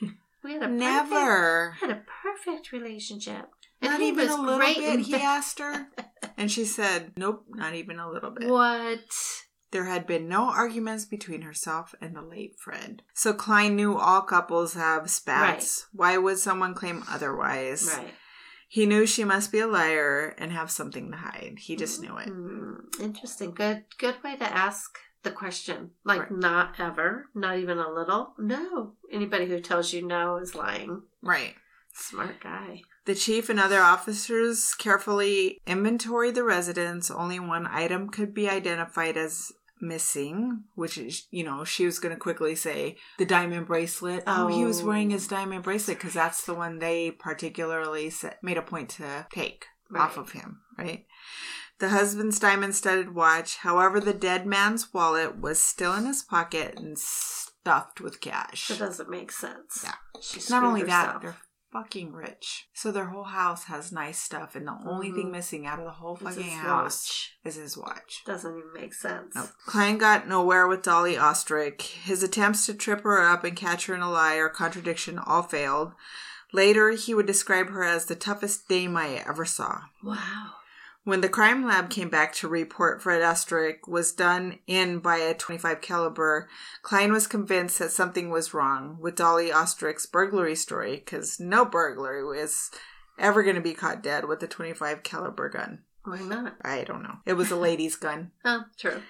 We had a perfect never. had a perfect relationship. And Not even a little bit, he asked her. And she said, nope, not even a little bit. What? There had been no arguments between herself and the late Fred. So Klein knew all couples have spats. Why would someone claim otherwise? Right. He knew she must be a liar and have something to hide. He just knew it. Hmm, interesting. Good good way to ask the question. Like Right. not ever, not even a little. No. Anybody who tells you no is lying. Right. Smart guy. The chief and other officers carefully inventoried the residence. Only one item could be identified as missing, which is, you know, she was going to quickly say the diamond bracelet. Oh, he was Oh. wearing his diamond bracelet because that's the one they particularly set, made a point to take off of him, right? The husband's diamond studded watch, however, the dead man's wallet was still in his pocket and stuffed with cash. That doesn't make sense. Yeah. She Not only screwed that, they're fucking rich. So their whole house has nice stuff, and the only thing Mhm. missing out of the whole fucking house watch. is his watch. Doesn't even make sense. Nope. Klein got nowhere with Dolly Ostrich. His attempts to trip her up and catch her in a lie or contradiction all failed. Later, he would describe her as the toughest dame I ever saw. Wow. When the crime lab came back to report Fred Ostrich was done in by a 25 caliber, Klein was convinced that something was wrong with Dolly Ostrich's burglary story because no burglary was ever going to be caught dead with a 25 caliber gun. Why not? I don't know. It was a lady's gun Oh, true.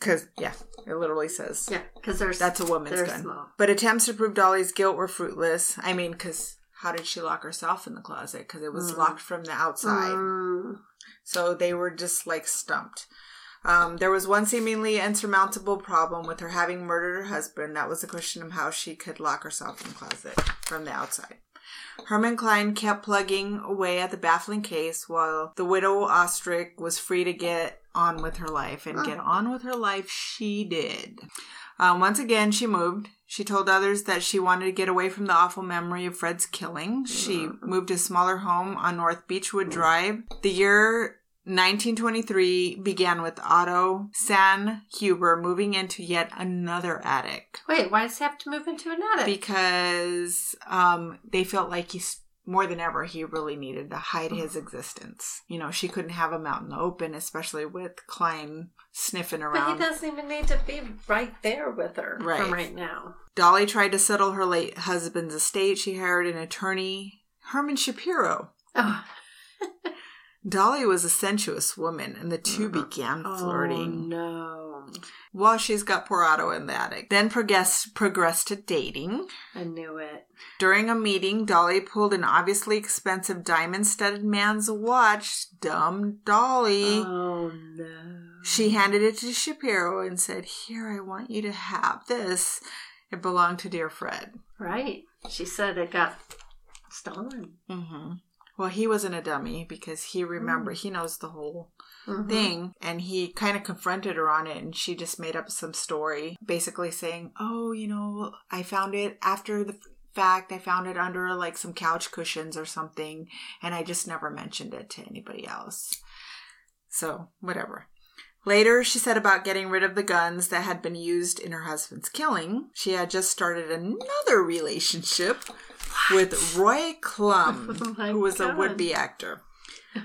because yeah, it literally says Yeah, because there's that's a woman's gun. small. But attempts to prove Dolly's guilt were fruitless. I mean, because how did she lock herself in the closet? Because it was Mm. locked from the outside. Mm. So they were just like stumped. Um, there was one seemingly insurmountable problem with her having murdered her husband. That was the question of how she could lock herself in the closet from the outside. Herman Klein kept plugging away at the baffling case while the widow Ostrich was free to get on with her life. And get on with her life she did. Um, once again, she moved. She told others that she wanted to get away from the awful memory of Fred's killing. She moved to a smaller home on North Beechwood Drive. The year 1923 began with Otto San Huber moving into yet another attic Wait, why does he have to move into an attic? because um, they felt like he's more than ever he really needed to hide his existence. You know, she couldn't have him out in the open, especially with Klein sniffing around. but he doesn't even need to be right there with her Right. from right now. Dolly tried to settle her late husband's estate. She hired an attorney, Herman Shapiro. Oh, Dolly was a sensuous woman, and the 2 mm-hmm. began oh, flirting. Oh, no. While she's got poor Otto in the attic. Then progressed, progressed to dating. I knew it. During a meeting, Dolly pulled an obviously expensive diamond studded man's watch. Dumb Dolly. Oh, no. She handed it to Shapiro and said, Here, I want you to have this. It belonged to dear Fred. Right. She said it got stolen. hmm Well, he wasn't a dummy because he remember he knows the whole Mhm. thing, and he kind of confronted her on it, and she just made up some story, basically saying, "Oh, you know, I found it after the fact. I found it under like some couch cushions or something, and I just never mentioned it to anybody else." So whatever. Later, she said about getting rid of the guns that had been used in her husband's killing. She had just started another relationship with Roy Klum, Oh who was a would-be actor.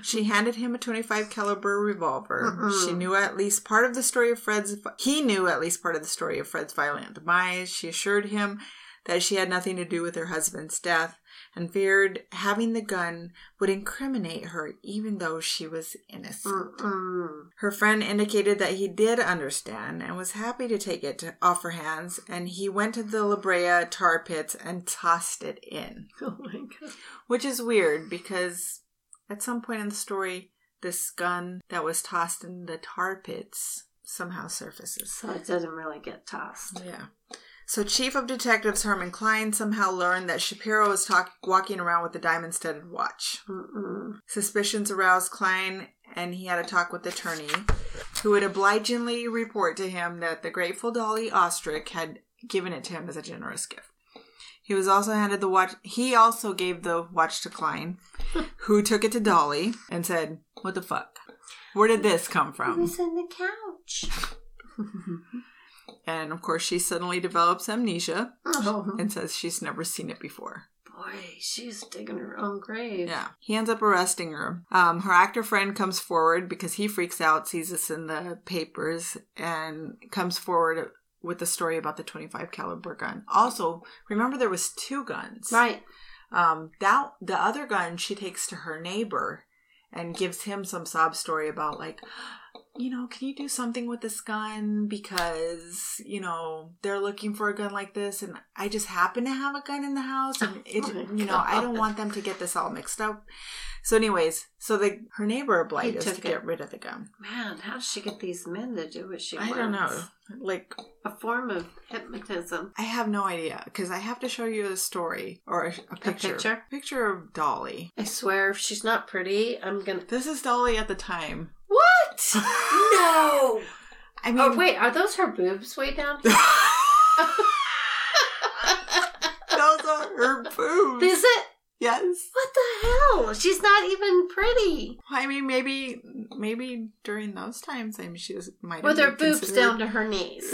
She handed him a 25 caliber revolver. Mm-mm. She knew at least part of the story of Fred's. He knew at least part of the story of Fred's violent demise. She assured him that she had nothing to do with her husband's death and feared having the gun would incriminate her, even though she was innocent. Mm-mm. Her friend indicated that he did understand and was happy to take it to, off her hands, and he went to the La Brea tar pits and tossed it in. Oh my god. Which is weird because at some point in the story, this gun that was tossed in the tar pits somehow surfaces. So it doesn't really get tossed. Yeah. So, Chief of Detectives Herman Klein somehow learned that Shapiro was talk- walking around with a diamond studded watch. Mm-mm. Suspicions aroused Klein, and he had a talk with the attorney, who would obligingly report to him that the Grateful Dolly Ostrich had given it to him as a generous gift. He was also handed the watch. He also gave the watch to Klein, who took it to Dolly and said, "What the fuck? Where did this come from? It from?" was in the couch. And of course, she suddenly develops amnesia oh and says she's never seen it before. boy, she's digging her own grave. Yeah. He ends up arresting her. Um, her actor friend comes forward because he freaks out, sees this in the papers, and comes forward with the story about the 25 caliber gun. Also, remember there was two guns. Right. Um, that the other gun she takes to her neighbor and gives him some sob story about like you know, can you do something with this gun because, you know, they're looking for a gun like this and I just happen to have a gun in the house and it Oh you know, I don't want them to get this all mixed up. So anyways, so the her neighbor obliged to took get rid of the gun. Man, how does she get these men to do what she I wants? don't know. Like A form of hypnotism. I have no idea because I have to show you a story or a, a picture. picture? Picture of Dolly. I swear, if she's not pretty, I'm gonna. This is Dolly at the time. What? no. I mean, Oh wait, are those her boobs way down? here? those are her boobs. Is it? yes. What the hell? She's not even pretty. I mean, maybe, maybe during those times, I mean, she was might With her boobs down to her knees.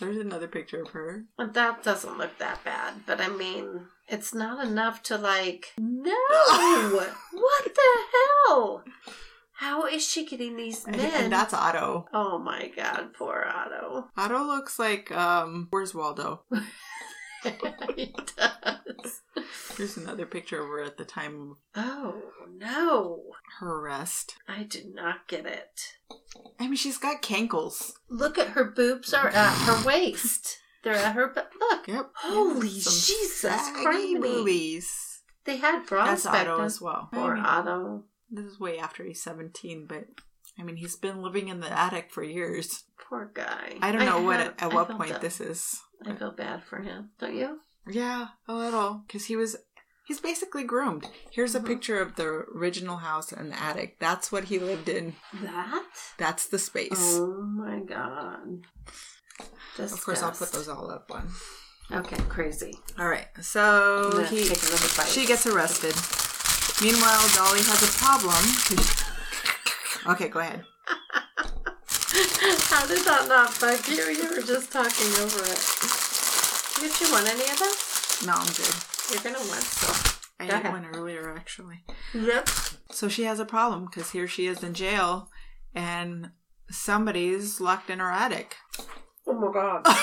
There's another picture of her. But that doesn't look that bad. But I mean, it's not enough to like. No. what the hell? How is she getting these And, men? and that's Otto. Oh my god, poor Otto. Otto looks like um. Where's Waldo? he does. Here's another picture of her at the time Oh no, her arrest. I did not get it. I mean, she's got cankles. Look at her boobs are at her waist. They're at her. But look, Yep. Holy Some Jesus criminy. boobies. they had bras That's back Otto then. as well. Poor I mean, Otto. This is way after he's 17, but I mean, he's been living in the attic for years. Poor guy. I don't know what have- at what point bad. this is. I feel bad for him. Don't you? Yeah, a little because he was he's basically groomed. Here's a Mhm. picture of the original house and the attic. That's what he lived in. That? That's the space. Oh my god. of course, I'll put those all up one. Okay, crazy. All right, so he take another bite. she gets arrested. Meanwhile, Dolly has a problem. okay, go ahead. How did that not bug you? You were just talking over it. Did you want any of this? No, I'm good. You're gonna want some. I Go ate ahead. one earlier, actually. Yep. So she has a problem because here she is in jail, and somebody's locked in her attic. Oh my god.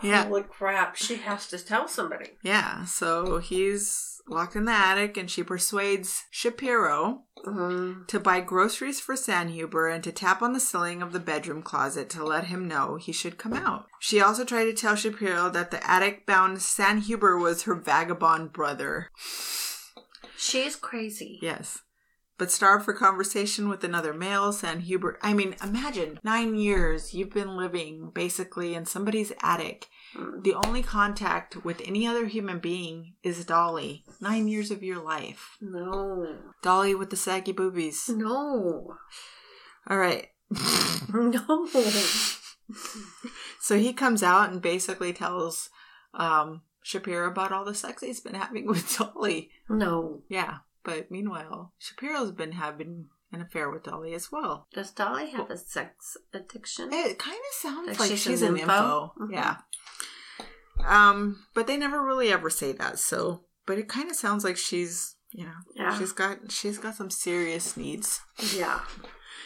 Yeah. Holy crap. She has to tell somebody. Yeah, so he's locked in the attic, and she persuades Shapiro Mm. to buy groceries for Sanhuber and to tap on the ceiling of the bedroom closet to let him know he should come out. She also tried to tell Shapiro that the attic bound Sanhuber was her vagabond brother. She's crazy. Yes. But starved for conversation with another male, Sanhuber. I mean, imagine nine years you've been living basically in somebody's attic. Mm. The only contact with any other human being is Dolly. Nine years of your life. No. Dolly with the saggy boobies. No. All right. No. So he comes out and basically tells um, Shapiro about all the sex he's been having with Dolly. No. Yeah, but meanwhile, Shapiro's been having an affair with Dolly as well. Does Dolly have a sex addiction? It kind of sounds Like like she's she's, an info? Mhm. Yeah. Um, but they never really ever say that. So, but it kind of sounds like she's, you know, Yeah. she's got she's got some serious needs. Yeah.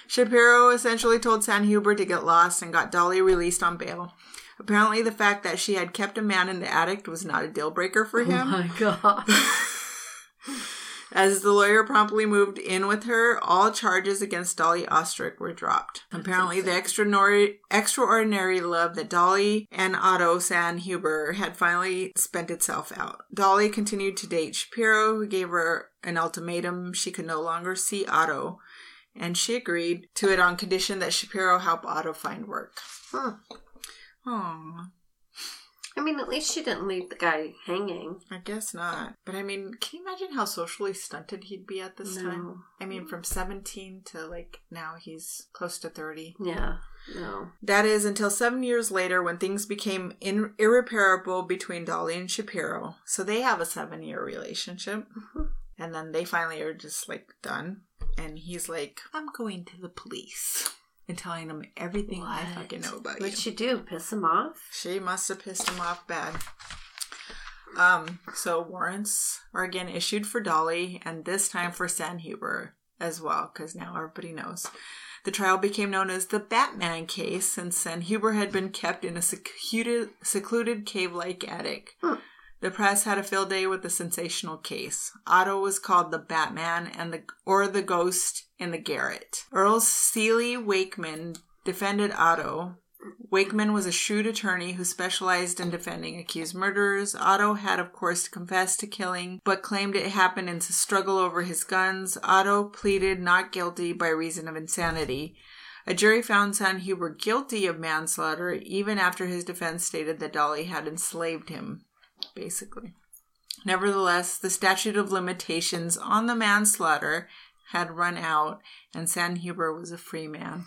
Shapiro essentially told Sanhuber to get lost and got Dolly released on bail. Apparently, the fact that she had kept a man in the attic was not a deal breaker for him. Oh him. my god. As the lawyer promptly moved in with her, all charges against Dolly Ostrich were dropped. Apparently, the extraordinary, extraordinary love that Dolly and Otto Sanhuber had finally spent itself out. Dolly continued to date Shapiro, who gave her an ultimatum she could no longer see Otto, and she agreed to it on condition that Shapiro help Otto find work. Huh. Aww. I mean, at least she didn't leave the guy hanging. I guess not. But I mean, can you imagine how socially stunted he'd be at this No. time? I mean, from 17 to like now he's close to 30. Yeah. No. That is until seven years later when things became in- irreparable between Dolly and Shapiro. So they have a seven year relationship. Mhm. And then they finally are just like done. And he's like, I'm going to the police and telling them everything I fucking know about What'd you. she do? Piss him off? She must have pissed him off bad. Um, so warrants are again issued for Dolly, and this time for Sanhuber as well, because now everybody knows. The trial became known as the Batman case, since Sanhuber had been kept in a secluded, secluded cave-like attic. Hmm. The press had a field day with the sensational case. Otto was called the Batman and the or the ghost in the garret. Earl Seeley Wakeman defended Otto. Wakeman was a shrewd attorney who specialized in defending accused murderers. Otto had, of course, confessed to killing, but claimed it happened in a struggle over his guns. Otto pleaded not guilty by reason of insanity. A jury found Sanhuber guilty of manslaughter, even after his defense stated that Dolly had enslaved him, basically. Nevertheless, the statute of limitations on the manslaughter had run out, and Sanhuber was a free man.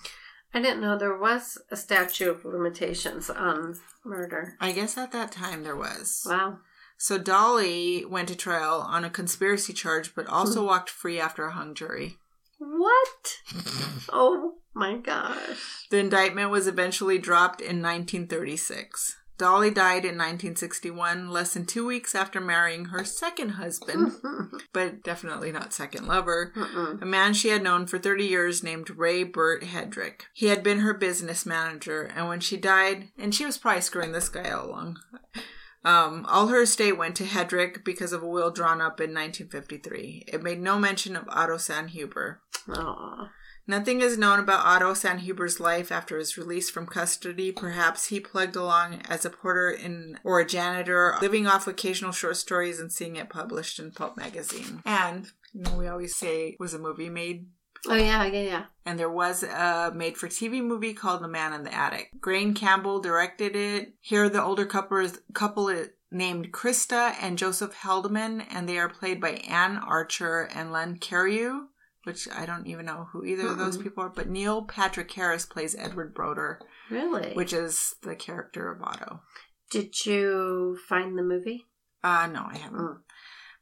I didn't know there was a statute of limitations on murder. I guess at that time there was. Wow. So Dolly went to trial on a conspiracy charge, but also hmm. walked free after a hung jury. What? oh my gosh. The indictment was eventually dropped in 1936. Dolly died in 1961, less than two weeks after marrying her second husband, but definitely not second lover, Mm-mm. a man she had known for 30 years named Ray Burt Hedrick. He had been her business manager, and when she died, and she was probably screwing this guy all along, um, all her estate went to Hedrick because of a will drawn up in 1953. It made no mention of Otto Sanhuber. Aw. Nothing is known about Otto Sanhuber's life after his release from custody. Perhaps he plugged along as a porter in or a janitor, living off occasional short stories and seeing it published in Pulp magazine. And you know, we always say was a movie made Oh yeah, yeah, yeah. and there was a made for TV movie called The Man in the Attic. Graeme Campbell directed it. Here, the older couple is, couple is named Krista and Joseph Heldman, and they are played by Anne Archer and Len Cariou, which I don't even know who either of those people are. But Neil Patrick Harris plays Edward Broder, Really? which is the character of Otto. Did you find the movie? Uh, no, I haven't. Mm.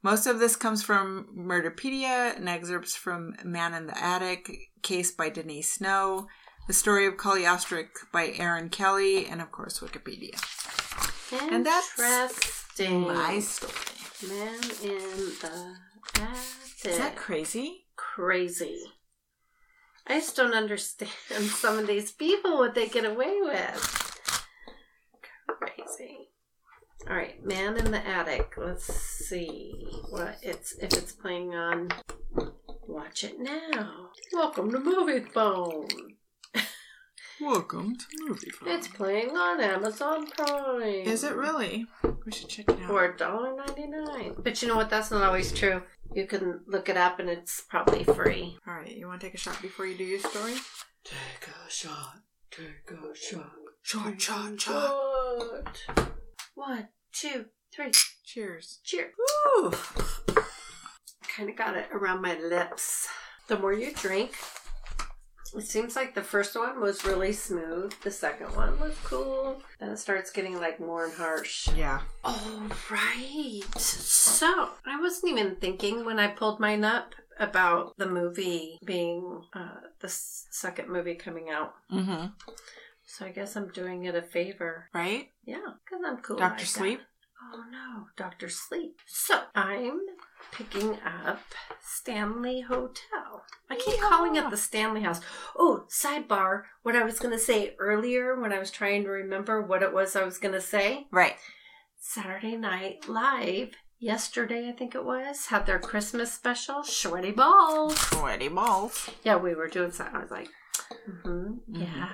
Most of this comes from Murderpedia and excerpts from Man in the Attic, Case by Denise Snow, The Story of Cagliostro by Aaron Kelly, and of course Wikipedia. And that's Interesting. My story. Man in the attic. Is that crazy? Crazy? I just don't understand some of these people what they get away with. Crazy. All right, Man in the Attic. Let's see what it's if it's playing on. Watch it now. Welcome to Movie Phone. Welcome to Movie Phone. It's playing on Amazon Prime. Is it really? We should check it out. For $1.99. But you know what? That's not always true. You can look it up and it's probably free. All right, you want to take a shot before you do your story? Take a shot. Take a shot. Shot, shot, shot. Shot. One, two, three. Cheers. Cheers. Ooh. Kind of got it around my lips. The more you drink, it seems like the first one was really smooth. The second one was cool. Then it starts getting like more and harsh. Yeah. All right. So, I wasn't even thinking when I pulled mine up about the movie being uh, the second movie coming out. Mm-hmm. So I guess I'm doing it a favor. Right? Yeah, because I'm cool. Dr. like that. Sleep? Oh no, Dr. Sleep. So I'm picking up Stanley Hotel. I keep calling it the Stanley House. Oh, sidebar. What I was going to say earlier when I was trying to remember what it was I was going to say. Right. Saturday Night Live, yesterday I think it was, had their Christmas special, Shorty Balls. Sweaty balls. Yeah, we were doing something. I was like, mm-hmm, Mhm. yeah,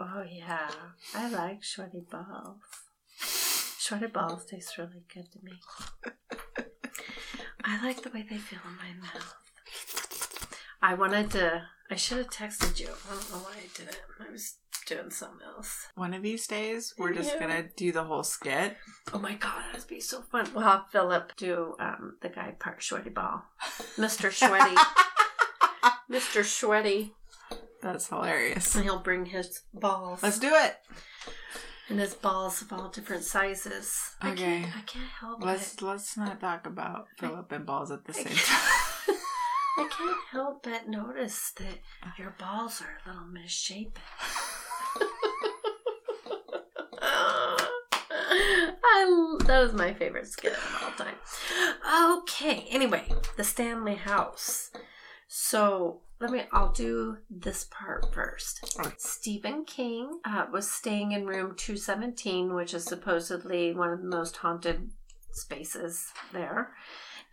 oh yeah, I like Shorty Balls. Shorty Balls taste really good to me. I like the way they feel in my mouth. I wanted to, I should have texted you. I don't know why I didn't. I was doing something else. One of these days, we're just Yeah. gonna do the whole skit. Oh my god, that'd be so fun. We'll have Philip do um, the guy part Shorty Ball. Mr. Sweaty. Mr. Sweaty. That's hilarious. And he'll bring his balls. Let's do it. And his balls of all different sizes. I Okay. can't, I can't help Let's it. let's not talk about Philip and balls at the I same time. I can't help but notice that your balls are a little misshapen. I, that was my favorite skit of all time. Okay, anyway, the Stanley House. So let me, I'll do this part first. Okay. Stephen King uh, was staying in room 217, which is supposedly one of the most haunted spaces there.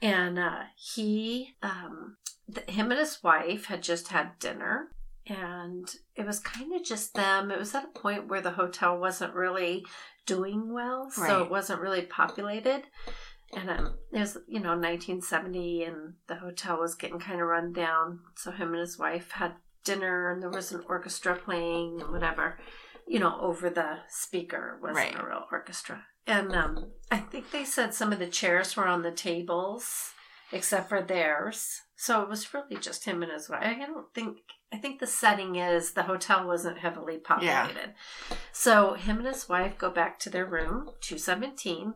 And uh, he, um, him and his wife had just had dinner. And it was kind of just them. It was at a point where the hotel wasn't really doing well, so Right. it wasn't really populated. And um, it was, you know, 1970, and the hotel was getting kind of run down. So him and his wife had dinner, and there was an orchestra playing and whatever, you know, over the speaker. It wasn't Right. a real orchestra. And um, I think they said some of the chairs were on the tables, except for theirs. So it was really just him and his wife. I don't think. I think the setting is the hotel wasn't heavily populated. Yeah. So him and his wife go back to their room, 217,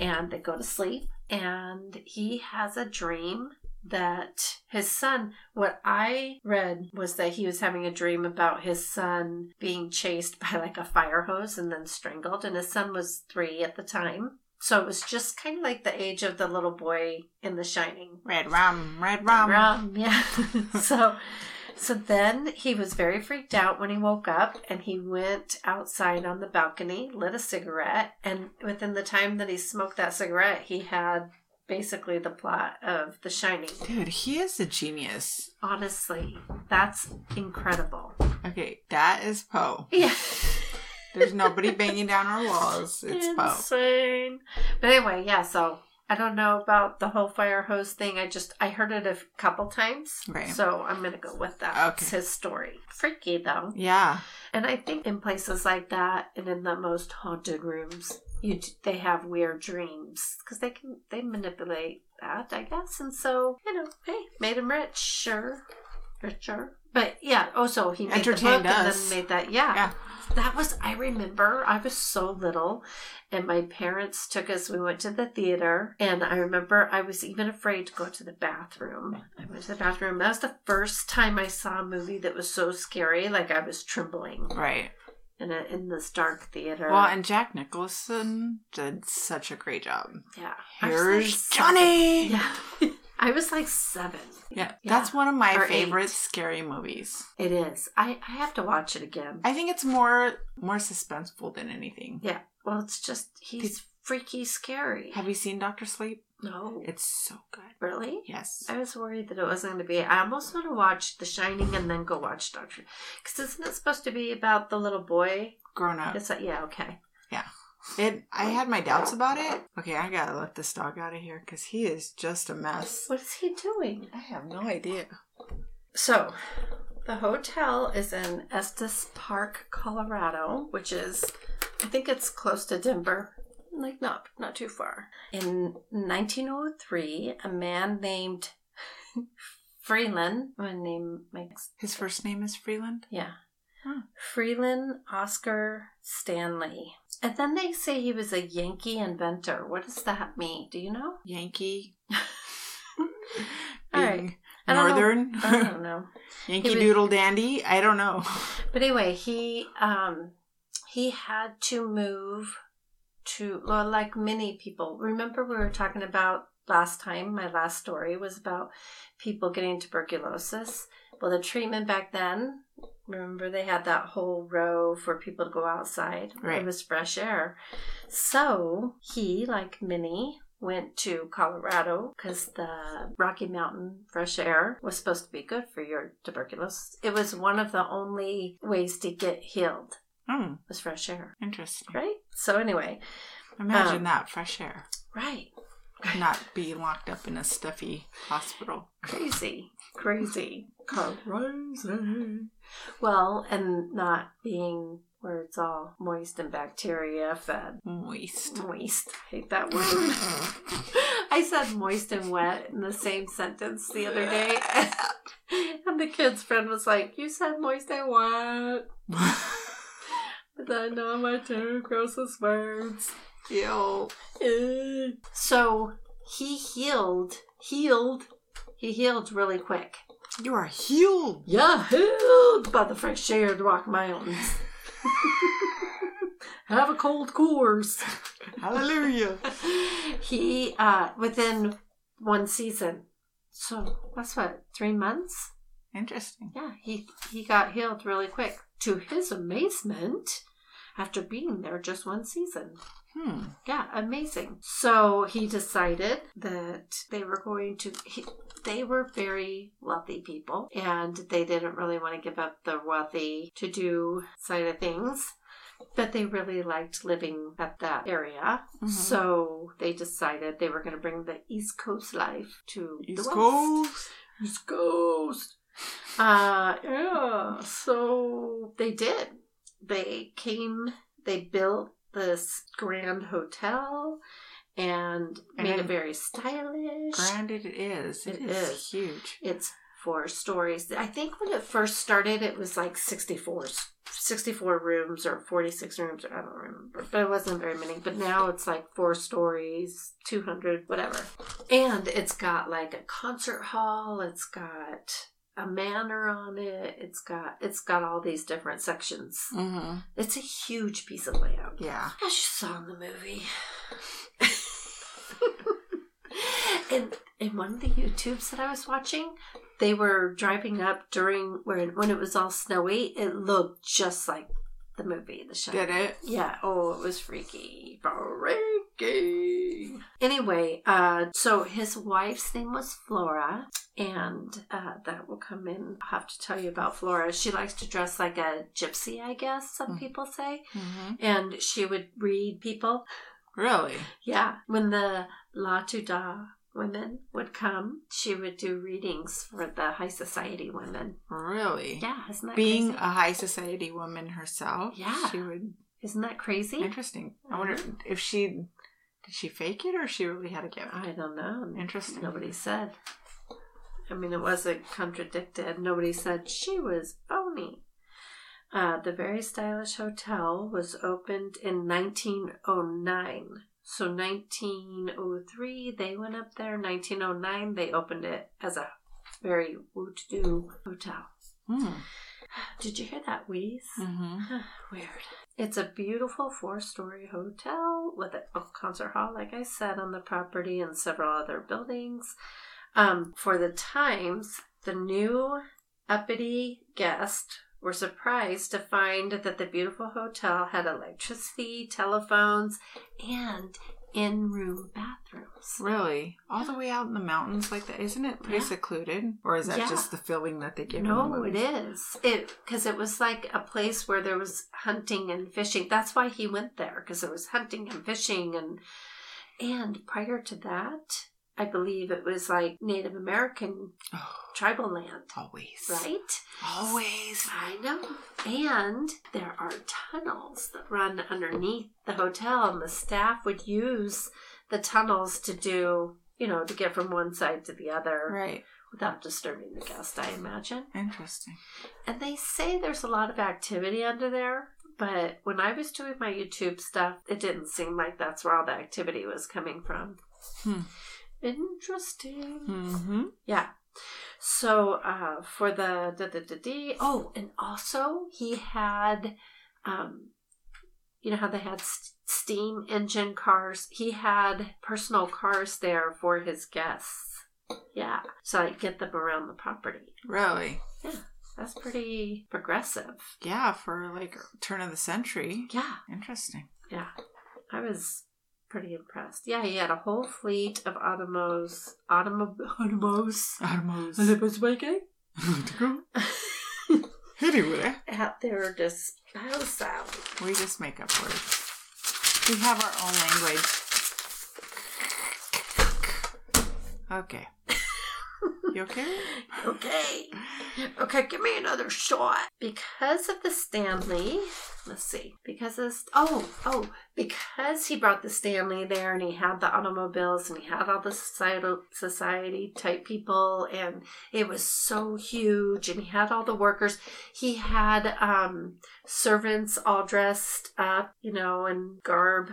and they go to sleep. And he has a dream that his son, what I read was that he was having a dream about his son being chased by like a fire hose and then strangled. And his son was three at the time. So it was just kind of like the age of the little boy in The Shining. Red rum, red rum. Rum, yeah. so so then he was very freaked out when he woke up and he went outside on the balcony, lit a cigarette, and within the time that he smoked that cigarette, he had basically the plot of The Shining. Dude, he is a genius. Honestly, that's incredible. Okay, that is Poe. Yeah. There's nobody banging down our walls. It's. Insane. But anyway, yeah, so I don't know about the whole fire hose thing. I just I heard it a couple times. Right. So I'm gonna go with that. Okay. It's his story. Freaky though. Yeah. And I think in places like that and in the most haunted rooms, you they have weird dreams because they can they manipulate that, I guess. And so you know, hey, made him rich, sure, richer. But yeah, also he made Entertained and then made that. Yeah, Yeah. That was. I remember I was so little, and my parents took us. We went to the theater, and I remember I was even afraid to go to the bathroom. I went to the bathroom. That was the first time I saw a movie that was so scary. Like I was trembling Right. in a, in this dark theater. Well, and Jack Nicholson did such a great job. yeah, I was like Here's. Johnny. Yeah, I was like seven. Yeah, Yeah. that's one of my Or favorite eight. scary movies. It is. I I have to watch it again. I think it's more more suspenseful than anything. yeah. Well, it's just he's freaky scary. Have you seen Doctor Sleep? No, It's so good. really. Yes. I was worried that it wasn't going to be. I almost want to watch The Shining and then go watch Doctor. Because isn't it supposed to be about the little boy? Grown up. It's like, yeah, okay. It. I had my doubts about it. Okay, I gotta let this dog out of here because he is just a mess. What is he doing? I have no idea. So, the hotel is in Estes Park, Colorado, which is, I think it's close to Denver, like not not too far. In 1903, a man named Freeland, my name makes His first name is Freeland. yeah, Hmm. Freeland Oscar Stanley, and then they say he was a Yankee inventor. What does that mean? Do you know? Yankee. All right. Being I don't know. Northern. I don't know. Yankee was- Doodle Dandy. I don't know. But anyway, he um he had to move to, well, like many people. Remember, we were talking about last time, my last story was about people getting tuberculosis. Well, the treatment back then, remember, they had that whole row for people to go outside. Right. It was fresh air. So he, like many, went to Colorado because the Rocky Mountain fresh air was supposed to be good for your tuberculosis. It was one of the only ways to get healed Hmm. was fresh air, Interesting. right? So anyway, Imagine Um, that fresh air. right, Not being locked up in a stuffy hospital. crazy, crazy, Well, and not being where it's all moist and bacteria fed. Moist. Moist. I hate that word. I said moist and wet in the same sentence the other day. and the kid's friend was like, You said moist and wet. But I know my two grossest words. Ew. Eh. So he healed, healed, he healed really quick. You are healed. Yeah, healed by the fresh air of the Rock Mountains. Have a cold course. Hallelujah. he uh within one season. So that's what three months. Interesting. Yeah, he he got healed really quick. To his amazement, after being there just one season. Hmm. Yeah, amazing. So he decided that they were going to. He, they were very wealthy people, and they didn't really want to give up the wealthy to do side of things. But they really liked living at that area, Mhm. so they decided they were going to bring the East Coast life to East the West. Coast. East Coast. Uh, yeah. So they did. They came. They built this grand hotel and made it very stylish. Grand it is. It it is, is. huge. It's four stories. I think when it first started, it was like 64, 64 rooms or 46 rooms. Or I don't remember, but it wasn't very many. But now it's like four stories, 200, whatever. And it's got like a concert hall. It's got a manor on it. It's got it's got all these different sections. Mm-hmm. It's a huge piece of land. Yeah. As you saw in the movie. and in one of the YouTubes that I was watching, they were driving up during when when it was all snowy. It looked just like the movie, The show. Did it? Yeah. Oh, it was freaky. Freaky. Anyway, uh, so his wife's name was Flora, and uh, that will come in. I'll have to tell you about Flora. She likes to dress like a gypsy, I guess some Mm. people say, Mm-hmm. and she would read people. Really? Yeah, when the La Tuda women would come, she would do readings for the high society women. Really? Yeah, isn't that Being crazy? a high society woman herself, Yeah. she would. Isn't that crazy? Interesting. I wonder if she did she fake it or she really had a gift. I don't know. Interesting. Nobody said. I mean, it wasn't contradicted. Nobody said she was phony. Uh, the very stylish hotel was opened in 1909. So 1903, they went up there. 1909, they opened it as a very woo-to-do hotel. Hmm. Did you hear that wheeze? Mm-hmm. Weird. It's a beautiful four story hotel with a concert hall, like I said, on the property and several other buildings. Um, for the times, the new uppity guests were surprised to find that the beautiful hotel had electricity, telephones, and in room bathrooms. Really? All the way out in the mountains like that? Isn't it pretty Yeah. secluded? Or is that Yeah. just the feeling that they give? in the No, it is. It because it was like a place where there was hunting and fishing. That's why he went there because there was hunting and fishing and and prior to that, I believe it was like Native American Oh, tribal land, always. right? Always. I know. And there are tunnels that run underneath the hotel, and the staff would use the tunnels to do, you know, to get from one side to the other Right. without disturbing the guest, I imagine. Interesting. And they say there's a lot of activity under there, but when I was doing my YouTube stuff, it didn't seem like that's where all the activity was coming from. Hmm. Interesting. Mm-hmm. Yeah. So uh, for the da, da, da, da, oh, and also he had um, you know how they had st- steam engine cars? He had personal cars there for his guests. Yeah. So I get them around the property. Really? Yeah. That's pretty progressive. Yeah, for like turn of the century. Yeah. Interesting. Yeah. I was pretty impressed. Yeah, he had a whole fleet of automos. Automo- automos. Armos. Volkswagen? Anyway, At their disposal. we just make up words. We have our own language. Okay. You okay? Okay. Okay, give me another shot. Because of the Stanley, let's see. Because of oh oh because he brought the Stanley there and he had the automobiles and he had all the societal society type people and it was so huge and he had all the workers. He had um servants all dressed up, you know, in garb.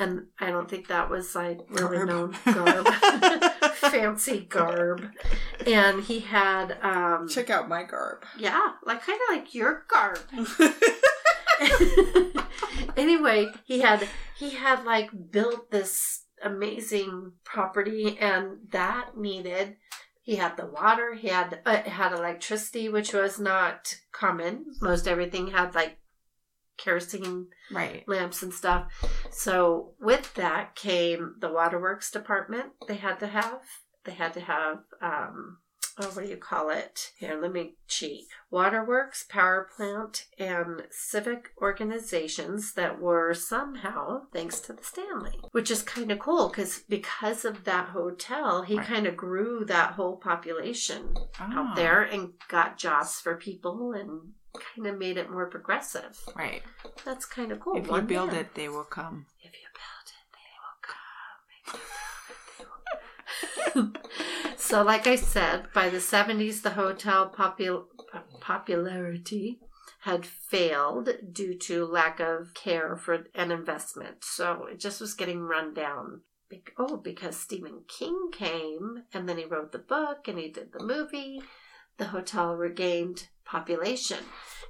And I don't think that was like really Garb. known garb. Fancy garb. And he had um Check out my garb. yeah, like kind of like your garb. anyway, he had he had like built this amazing property, and that needed. He had the water. He had uh, had electricity, which was not common. Most everything had like kerosene Right. lamps and stuff. So with that came the waterworks department. They had to have. They had to have. Um, oh, what do you call it? Here, let me cheat. Waterworks, power plant, and civic organizations that were somehow thanks to the Stanley, which is kind of cool because because of that hotel, he Right. kind of grew that whole population Ah, out there and got jobs for people and kind of made it more progressive. Right. That's kind of cool. If you One build man. it, they will come. If you build it, they will come. so, like I said, by the 70s, the hotel popul- popularity had failed due to lack of care for an investment. So it just was getting run down. Oh, because Stephen King came and then he wrote the book and he did the movie, the hotel regained population.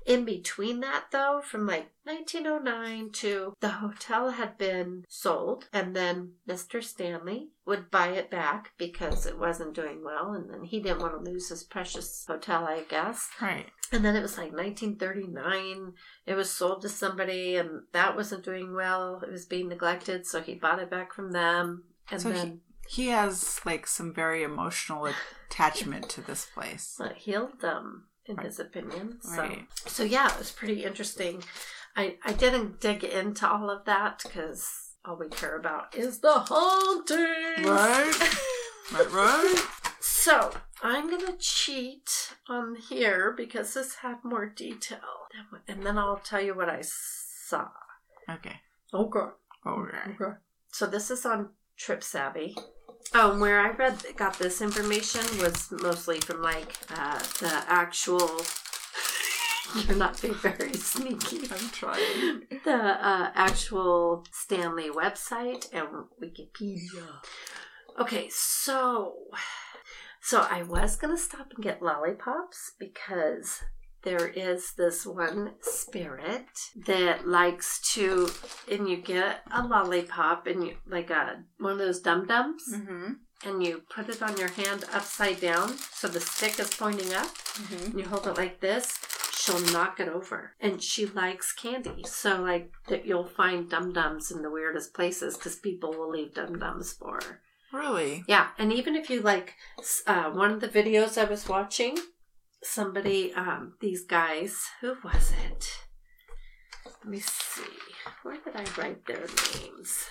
In between that, though, from like 1909 to the hotel had been sold, and then Mr. Stanley would buy it back because it wasn't doing well, and then he didn't want to lose his precious hotel, I guess. Right. And then it was like 1939, it was sold to somebody, and that wasn't doing well. It was being neglected, so he bought it back from them. And So then He has like some very emotional attachment to this place. it healed them, um, in Right. his opinion. So. Right. So yeah, it was pretty interesting. I I didn't dig into all of that because all we care about is the haunting. Right. Right, right. So I'm gonna cheat on here because this had more detail, and then I'll tell you what I saw. Okay. Okay. Okay. Okay. So this is on TripSavvy. And where I read got this information was mostly from like uh, the actual. You're not being very sneaky. I'm trying. The uh, actual Stanley website and Wikipedia. Okay, so so I was gonna stop and get lollipops because there is this one spirit that likes to and you get a lollipop and you like a one of those dum dums Mm-hmm. and you put it on your hand upside down so the stick is pointing up Mm-hmm. and you hold it like this she'll knock it over and she likes candy so like that you'll find dum dums in the weirdest places because people will leave dum dums for her Really? yeah, and even if you like uh, one of the videos I was watching, somebody, um, these guys, who was it? Let me see. Where did I write their names?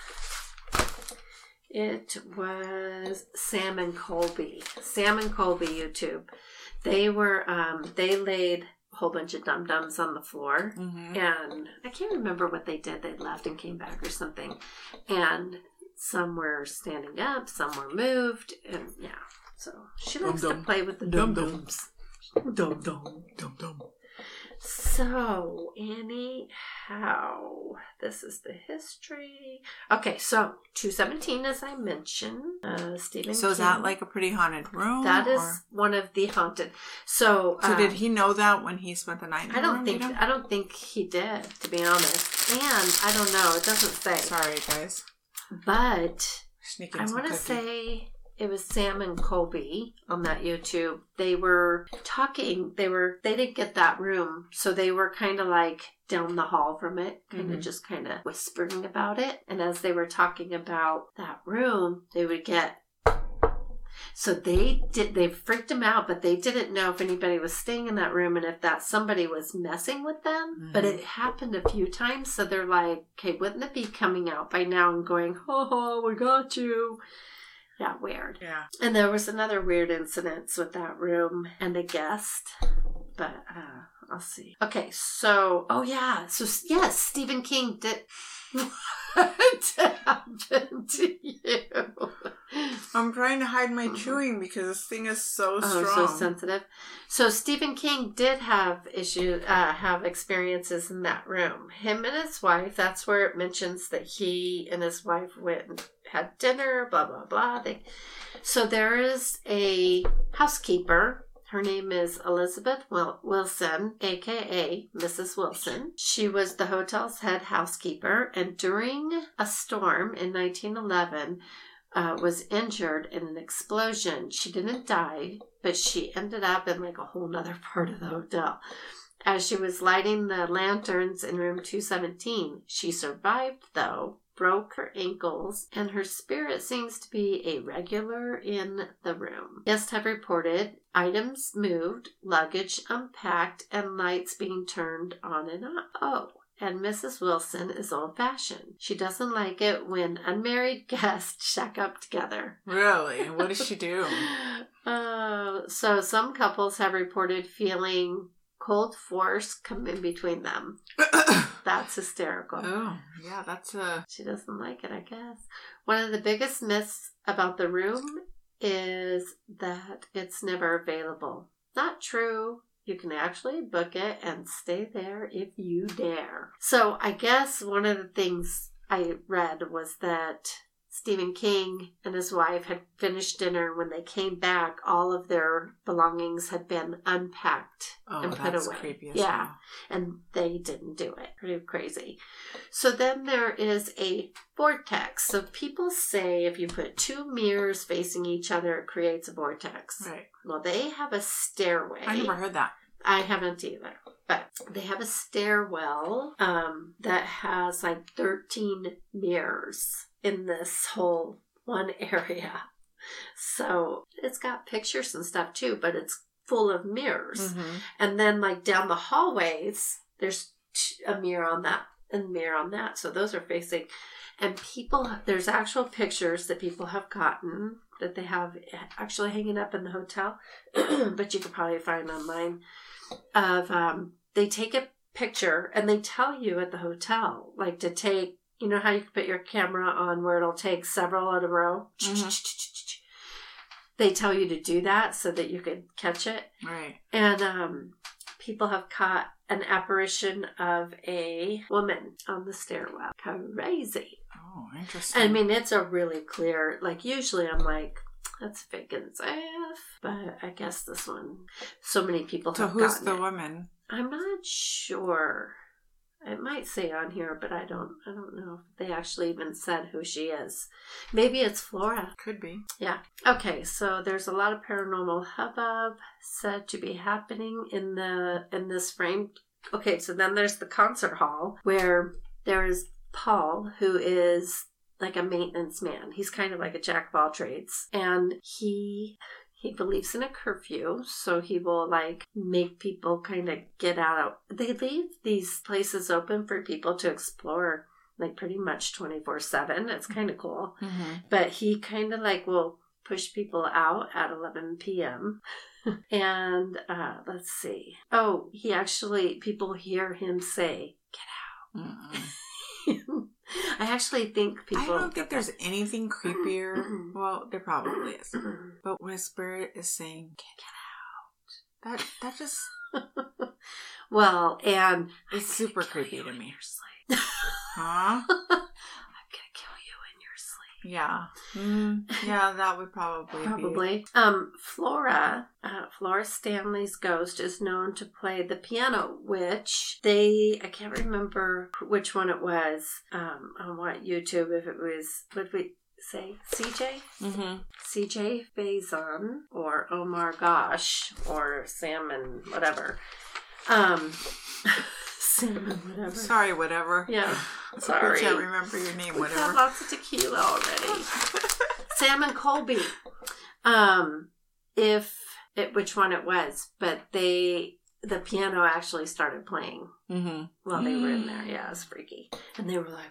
It was Sam and Colby. Sam and Colby YouTube. They were, um, they laid a whole bunch of dum dums on the floor Mm-hmm. and I can't remember what they did. They left and came back or something. And some were standing up, some were moved, and yeah. So she likes to Dum-dum. play with the dum dums. Dum dum. Dum dum. So, anyhow, this is the history. Okay, so 217, as I mentioned, uh, Stephen So is that like a pretty haunted room? That is or- one of the haunted. So, So uh, did he know that when he spent the night? In I don't room, think? I don't think he did, to be honest. And I don't know. It doesn't say. Sorry, guys. But I want to say it was Sam and Colby on that YouTube. They were talking. They were they didn't get that room, so they were kind of like down the hall from it, kind of Mhm. just kind of whispering about it. And as they were talking about that room, they would get. So they did. They freaked them out, but they didn't know if anybody was staying in that room and if that somebody was messing with them. But Mhm. it happened a few times, so they're like, "Okay, wouldn't it be coming out by now and going, oh, we got you." Yeah, weird. Yeah. And there was another weird incident with that room and a guest, but uh, I'll see. Okay, so oh yeah, so yes, Stephen King did. what happened to you? I'm trying to hide my chewing because this thing is so Oh, strong. so sensitive. So Stephen King did have issues, uh, have experiences in that room. Him and his wife. That's where it mentions that he and his wife went and had dinner. Blah blah blah. They, so there is a housekeeper. Her name is Elizabeth Wil- Wilson, aka Mrs. Wilson. She was the hotel's head housekeeper, and during a storm in 1911 uh, was injured in an explosion. She didn't die, but she ended up in like a whole nother part of the hotel. As she was lighting the lanterns in room 217, she survived though, broke her ankles, and her spirit seems to be a regular in the room. Guests have reported items moved, luggage unpacked, and lights being turned on and off. Oh, and Mrs. Wilson is old fashioned. She doesn't like it when unmarried guests shack up together. Really? What does she do? Uh, so some couples have reported feeling cold force come in between them. That's hysterical. oh, yeah, that's a. She doesn't like it, I guess. One of the biggest myths about the room is that it's never available. Not true. You can actually book it and stay there if you dare. So I guess one of the things I read was that Stephen King and his wife had finished dinner. When they came back, all of their belongings had been unpacked Oh, and put that's away. yeah hell. and they didn't do it. Pretty crazy. So then there is a vortex. So people say if you put two mirrors facing each other, it creates a vortex. Right. Well, they have a stairway. I never heard that. I haven't either. But they have a stairwell um, that has like 13 mirrors in this whole one area. So it's got pictures and stuff too, but it's full of mirrors. Mhm. And then, like down the hallways, there's a mirror on that and mirror on that. So those are facing. And people, there's actual pictures that people have gotten that they have actually hanging up in the hotel, but you could probably find online. Of um, they take a picture and they tell you at the hotel, like to take. You know how you can put your camera on where it'll take several in a row. They tell you to do that so that you can catch it. Right. And um, people have caught an apparition of a woman on the stairwell. Crazy. Oh, interesting. I mean, it's a really clear, like, usually I'm like, that's fake and safe. But I guess this one, so many people so who's the it. woman? I'm not sure. It might say on here, but I don't. I don't know if they actually even said who she is. Maybe it's Flora. Could be. Yeah. Okay, so there's a lot of paranormal hubbub said to be happening in the in this frame. Okay, so then there's the concert hall where there is Paul who is like a maintenance man. He's kind of like a jack of all trades. And he he believes in a curfew, so he will like make people kind of get out. They leave these places open for people to explore like pretty much 24/7. It's kind of cool Mm-hmm. but he kind of like will push people out at 11 p.m. and uh, let's see. Oh, he actually, people hear him say, I actually think people. I don't think there's anything mm-hmm. creepier. Mm-hmm. well, there probably is. Mm-hmm. But when a spirit is saying "get out," that that just well, and It's super creepy to me. Huh? I'm gonna kill you in your sleep. Yeah. Mm, yeah, that would probably be. Probably. Um, Flora, uh, Flora Stanley's ghost is known to play the piano, which they, I can't remember which one it was um, on what YouTube, if it was, would we say, CJ? Mm-hmm. CJ Faison or Omar Gosh or Salmon, whatever. Um, Salmon, whatever. Sorry, whatever. Yeah, Sorry. I sorry. can't remember your name, whatever. We've had lots of tequila already. Salmon Colby. Um, if it, which one it was, but they the piano actually started playing mm-hmm. while they were in there. Yeah, it was freaky, and they were like,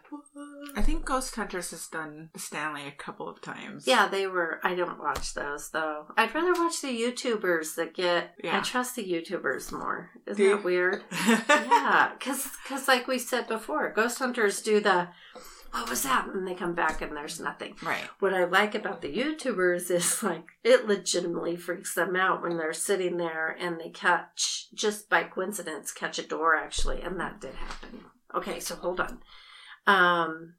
I think Ghost Hunters has done Stanley a couple of times. Yeah, they were. I don't watch those though. I'd rather watch the YouTubers that get. Yeah. I trust the YouTubers more. Isn't Do you? that weird? yeah, because because like we said before, ghost hunters do the what was that, and they come back and there's nothing. right. What I like about the YouTubers is like it legitimately freaks them out when they're sitting there and they catch just by coincidence catch a door actually, and that did happen. Okay, so hold on. Um,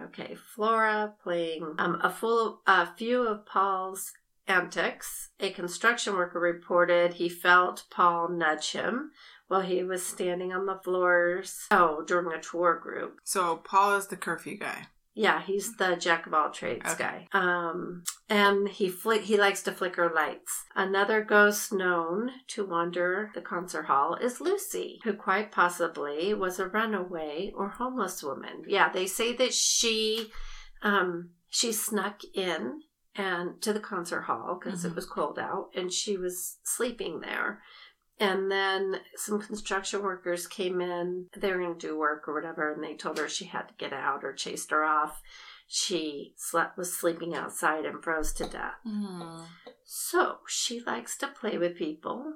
okay, Flora playing um a full a few of Paul's antics. A construction worker reported he felt Paul nudge him while he was standing on the floors. Oh, during a tour group. So Paul is the curfew guy. Yeah, he's the jack of all trades Okay. guy. Um, and he fli- he likes to flicker lights. Another ghost known to wander the concert hall is Lucy, who quite possibly was a runaway or homeless woman. Yeah, they say that she, um, she snuck in and to the concert hall because it Mhm. was cold out, and she was sleeping there. And then some construction workers came in. They were going to do work or whatever, and they told her she had to get out or chased her off. She slept, was sleeping outside and froze to death. Mm. So she likes to play with people,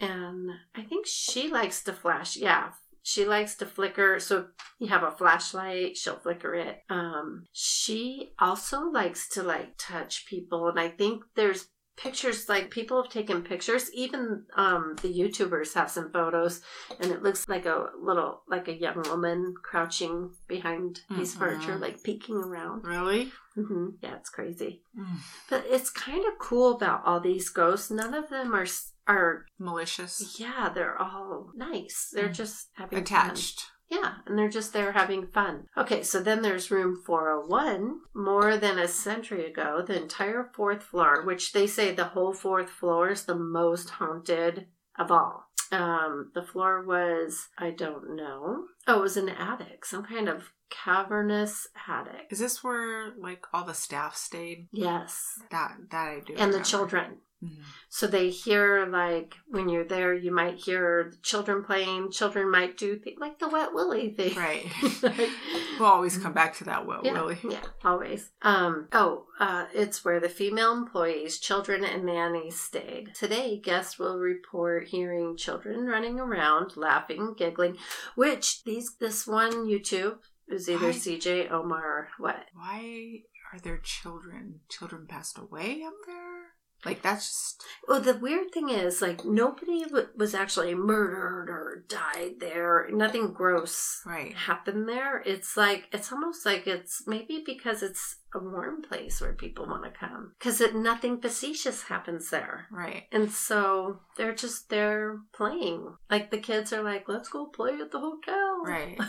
and I think she likes to flash. Yeah, she likes to flicker. So you have a flashlight, she'll flicker it. Um, she also likes to like touch people, and I think there's pictures like people have taken pictures even um the youtubers have some photos and it looks like a little like a young woman crouching behind these Mhm. furniture like peeking around Really? hmm yeah it's crazy Mm. but it's kind of cool about all these ghosts. None of them are are Malicious. yeah, they're all nice. They're Mm. just having Attached. Fun. Yeah, and they're just there having fun. Okay, so then there's room 401. More than a century ago, the entire fourth floor, which they say the whole fourth floor is the most haunted of all. Um, the floor was I don't know. Oh, it was an attic, some kind of cavernous attic. Is this where like all the staff stayed? Yes, That that I do. and the children. Mhm. So they hear like when you're there, you might hear the children playing. Children might do things like the wet willy thing. Right. Like- we'll always come back to that, will yeah, Willie? yeah, always. Um, oh, uh, it's where the female employees, children, and nannies stayed. Today, guests will report hearing children running around, laughing, giggling. Which these this one YouTube is either I- CJ Omar or what? Why are there children? Children passed away up there? Like that's just Well, the weird thing is, like, nobody w- was actually murdered or died there. Nothing gross right. happened there. It's like, it's almost like it's maybe because it's a warm place where people want to come. Because nothing facetious happens there. Right. And so they're just there playing. Like, the kids are like, let's go play at the hotel. Right.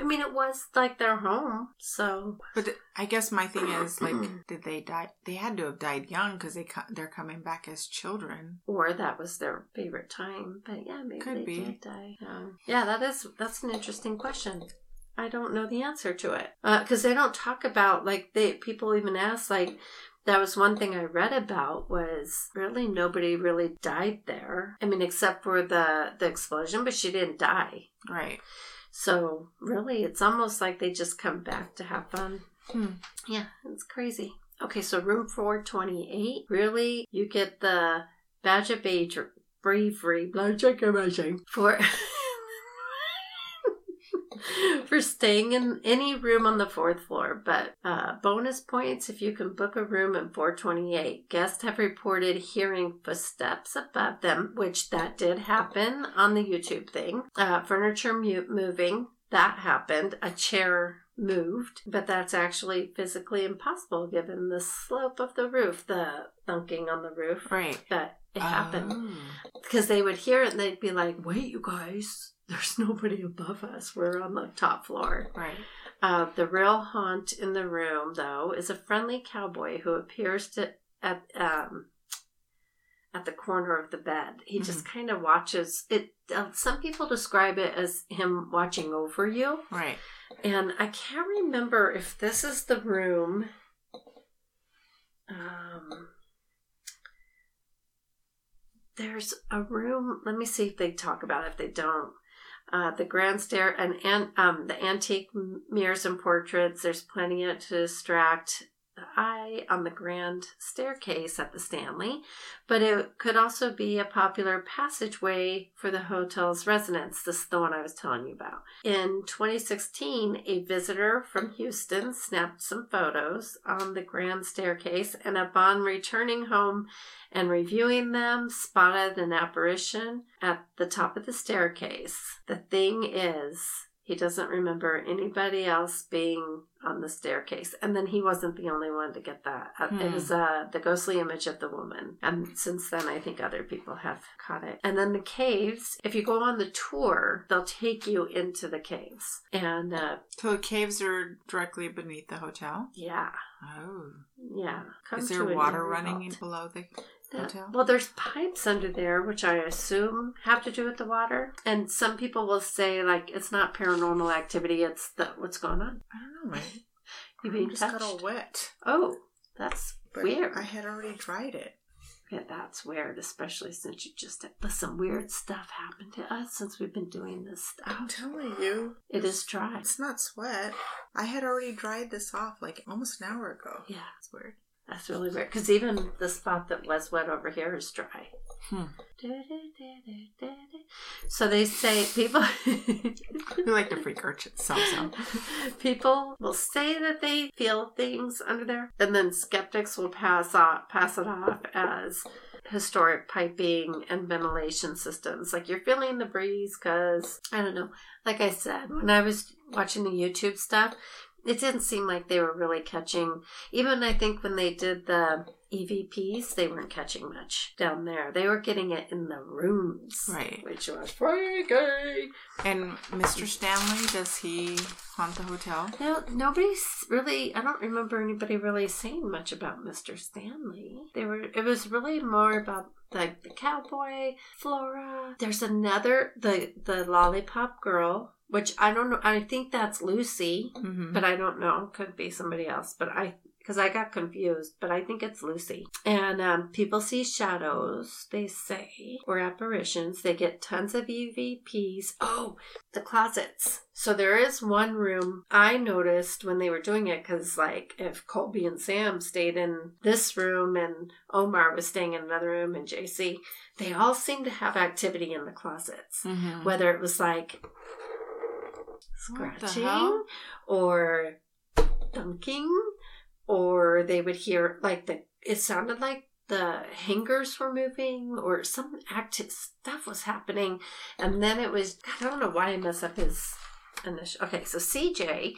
I mean, it was like their home. So, But I guess my thing is like, did they die? They had to have died young because they co- they're coming back as children. or that was their favorite time. But yeah, maybe Could they be. did die. Um, yeah, that is that's an interesting question. I don't know the answer to it because they don't talk about like they people even ask like that was one thing I read about was really nobody really died there. I mean, except for the the explosion, but she didn't die. Right. So really, it's almost like they just come back to have fun. Hmm. Yeah, it's crazy. Okay, so room 428. Really, you get the badge of age or bravery, blackjack amazing for for staying in any room on the fourth floor, but uh, bonus points if you can book a room in 428. Guests have reported hearing footsteps above them, which that did happen on the YouTube thing. Uh, furniture moving, that happened. A chair moved, but that's actually physically impossible given the slope of the roof, the thunking on the roof. Right. But it happened Oh. because they would hear it and they'd be like, "Wait, you guys, there's nobody above us. We're on the top floor." Right. Uh, the real haunt in the room, though, is a friendly cowboy who appears to at um at the corner of the bed. He just kind of watches it. Uh, some people describe it as him watching over you, Right. and I can't remember if this is the room. Um, there's a room. Let me see if they talk about it. If they don't, uh, the grand stair and and um the antique mirrors and portraits. There's plenty to distract the eye on the grand staircase at the Stanley, but it could also be a popular passageway for the hotel's residents. This is the one I was telling you about. In 2016, a visitor from Houston snapped some photos on the grand staircase, and upon returning home and reviewing them, spotted an apparition at the top of the staircase. The thing is, he doesn't remember anybody else being on the staircase. And then he wasn't the only one to get that. Uh, It Hmm. was uh, the ghostly image of the woman. And since then, I think other people have caught it. And then the caves, if you go on the tour, they'll take you into the caves. And uh, So the caves are directly beneath the hotel. yeah, Oh. yeah. Come Is there water running below the Hotel? Well, there's pipes under there, which I assume have to do with the water. And some people will say like it's not paranormal activity; it's the what's going on. I don't know. My You being just got all wet. Oh, that's But weird. I had already dried it. Yeah, that's weird, especially since you just but some Weird stuff happened to us since we've been doing this stuff. I'm telling you. It is dry. It's not sweat. I had already dried this off like almost an hour ago. Yeah, It's weird. That's really weird. Because even the spot that was wet over here is dry. Hmm. So they say people. We like to freak urchins. So, so. People will say that they feel things under there, and then skeptics will pass off, pass it off as historic piping and ventilation systems. Like you're feeling the breeze because I don't know. Like I said, when I was watching the YouTube stuff, it didn't seem like they were really catching. Even I think when they did the EVPs, they weren't catching much down there. They were getting it in the rooms, Right. Which was freaky. And Mr. Stanley, does he haunt the hotel? No, nobody's really. I don't remember anybody really saying much about Mr. Stanley. They were. It was really more about like the cowboy, Flora. There's another the the lollipop girl, which I don't know. I think that's Lucy, Mm-hmm. but I don't know. Could be somebody else. But I because I got confused, but I think it's Lucy. And um, people see shadows, they say, or apparitions. They get tons of EVPs. Oh, the closets. So there is one room I noticed when they were doing it because, like, if Colby and Sam stayed in this room and Omar was staying in another room and JC, they all seem to have activity in the closets. Mm-hmm. Whether it was like scratching or dunking or they would hear like the it sounded like the hangers were moving or some active stuff was happening. And then it was i don't know why i mess up his initial okay so cj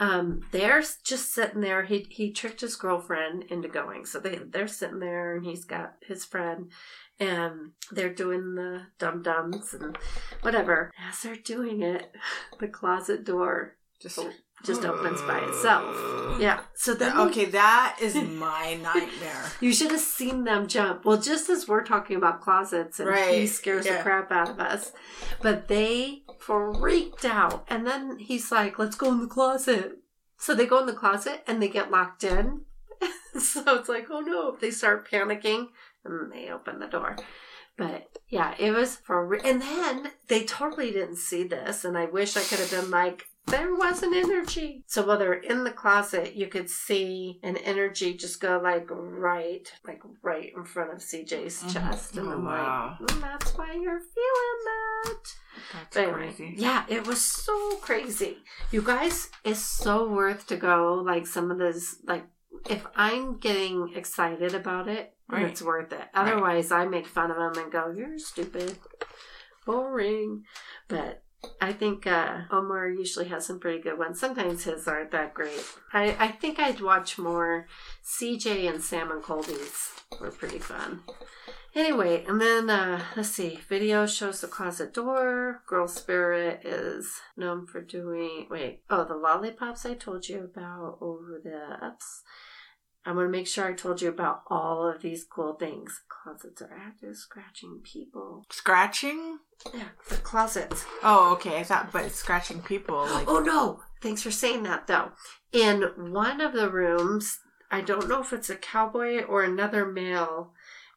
um they're just sitting there. He he tricked his girlfriend into going. So they they're sitting there and he's got his friend and they're doing the dum dums and whatever. As they're doing it the closet door Just, just opens by itself. Yeah. So then Okay, that is my nightmare. you should have seen them jump. Well, just as we're talking about closets and he Right, scares the crap out of us. But they freaked out. And then he's like, let's go in the closet. So they go in the closet and they get locked in. so it's like, oh no. They start panicking and they open the door. But yeah, it was for re- and then they totally didn't see this, and I wish I could have been like, there was an energy. So while they're in the closet, you could see an energy just go like right, like right in front of CJ's Mhm. chest. And Oh, I'm wow. like, "Mm, that's why you're feeling that. That's But anyway, crazy. yeah, it was so crazy. You guys, it's so worth to go. Like some of this, like if I'm getting excited about it, Right. it's worth it. Otherwise, I make fun of them and go, "You're stupid, boring." But I think uh, Omar usually has some pretty good ones. Sometimes his aren't that great. I, I think I'd watch more. CJ and Sam and Colby's were pretty fun. Anyway, and then uh, let's see. Video shows the closet door. Girl Spirit is known for doing. Wait, oh, the lollipops I told you about over the ups. I want to make sure I told you about all of these cool things. Closets are active, scratching people. Scratching? Yeah, the closets. Oh, okay. I thought, but scratching people. Like, Oh no! Thanks for saying that though. In one of the rooms, I don't know if it's a cowboy or another male,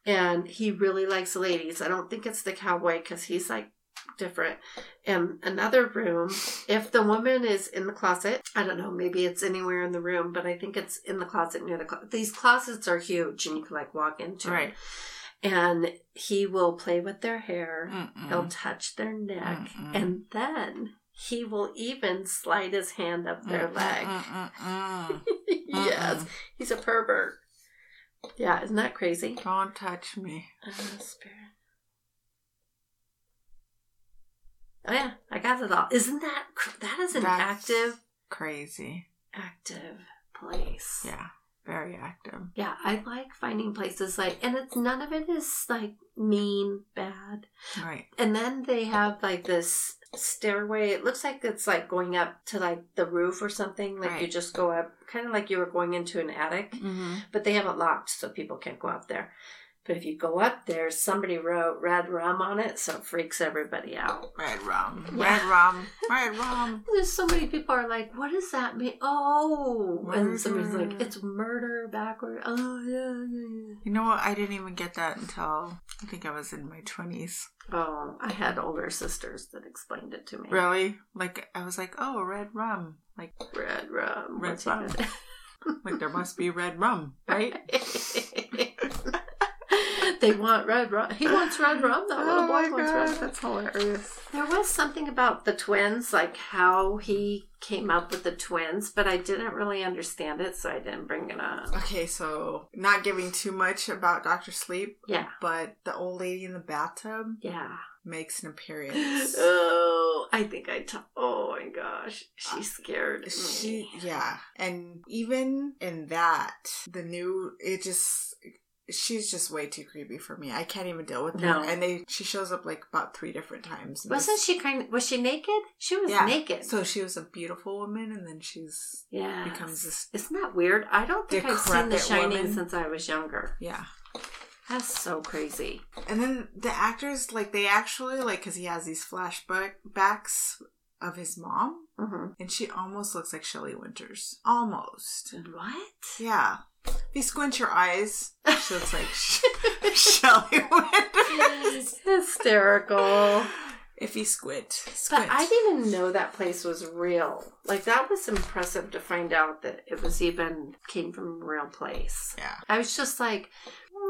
and he really likes ladies. I don't think it's the cowboy because he's like different. In another room, if the woman is in the closet, I don't know, maybe it's anywhere in the room, but I think it's in the closet near the closet. These closets are huge and you can like walk into it. right. And he will play with their hair. He'll touch their neck, Mm-mm. and then he will even slide his hand up their leg. Mm-mm-mm-mm. yes, he's a pervert. Yeah, isn't that crazy? Don't touch me. Oh, spirit. Oh yeah, I got it all. Isn't that cr- that is an That's active Crazy. active place? Yeah. Very active. Yeah, I like finding places like, and it's none of it is like mean, bad. Right. And then they have like this stairway. It looks like it's like going up to like the roof or something. Like you just go up, kind of like you were going into an attic, Mm-hmm. but they have it locked so people can't go up there. But if you go up there, somebody wrote red rum on it, so it freaks everybody out. Oh, red rum. Yeah. Red rum. Red rum. There's so many people are like, "What does that mean?" Oh, and somebody's like, "It's murder backward." Oh yeah, yeah, yeah. You know what? I didn't even get that until I think I was in my 20s. Oh, I had older sisters that explained it to me. Really? Like, I was like, oh, red rum. Like, Red rum. Red What's rum. like there must be red rum, right? they want red rum. He wants red rum. That little Oh boy my wants God, red rum. That's hilarious. There was something about the twins, like how he came up with the twins, but I didn't really understand it, so I didn't bring it up. Okay, so not giving too much about Dr. Sleep, Yeah, but the old lady in the bathtub yeah. makes an appearance. Oh, I think I. T- oh my gosh, she's uh, scared. of She, me. yeah, and even in that, the new, it just, she's just way too creepy for me. I can't even deal with her. No. And they, she shows up like about three different times. Wasn't she kind? Was she naked? She was Yeah. naked. So she was a beautiful woman, and then she's yeah, becomes this, Isn't that weird? I don't think I've seen The Shining woman. since I was younger. yeah. That's so crazy. And then the actors, like, they actually, like, because he has these flashbacks of his mom, hmm and she almost looks like Shelley Winters. Almost. What? Yeah. If you squint your eyes, she looks like Shelley Winters. Hysterical. If you squint, But squint. I didn't even know that place was real. Like that was impressive to find out that it was even came from a real place. Yeah. I was just like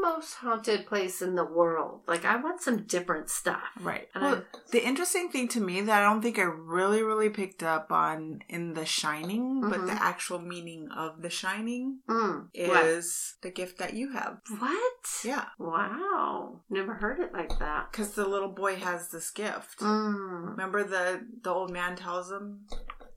most haunted place in the world. Like I want some different stuff. Right. And Well, the interesting thing to me that I don't think I really, really picked up on in The Shining, but Mhm. the actual meaning of The Shining Mm, what? is the gift that you have. What? Yeah. Wow. Never heard it like that. Because the little boy has this gift. Mm. Remember the the old man tells him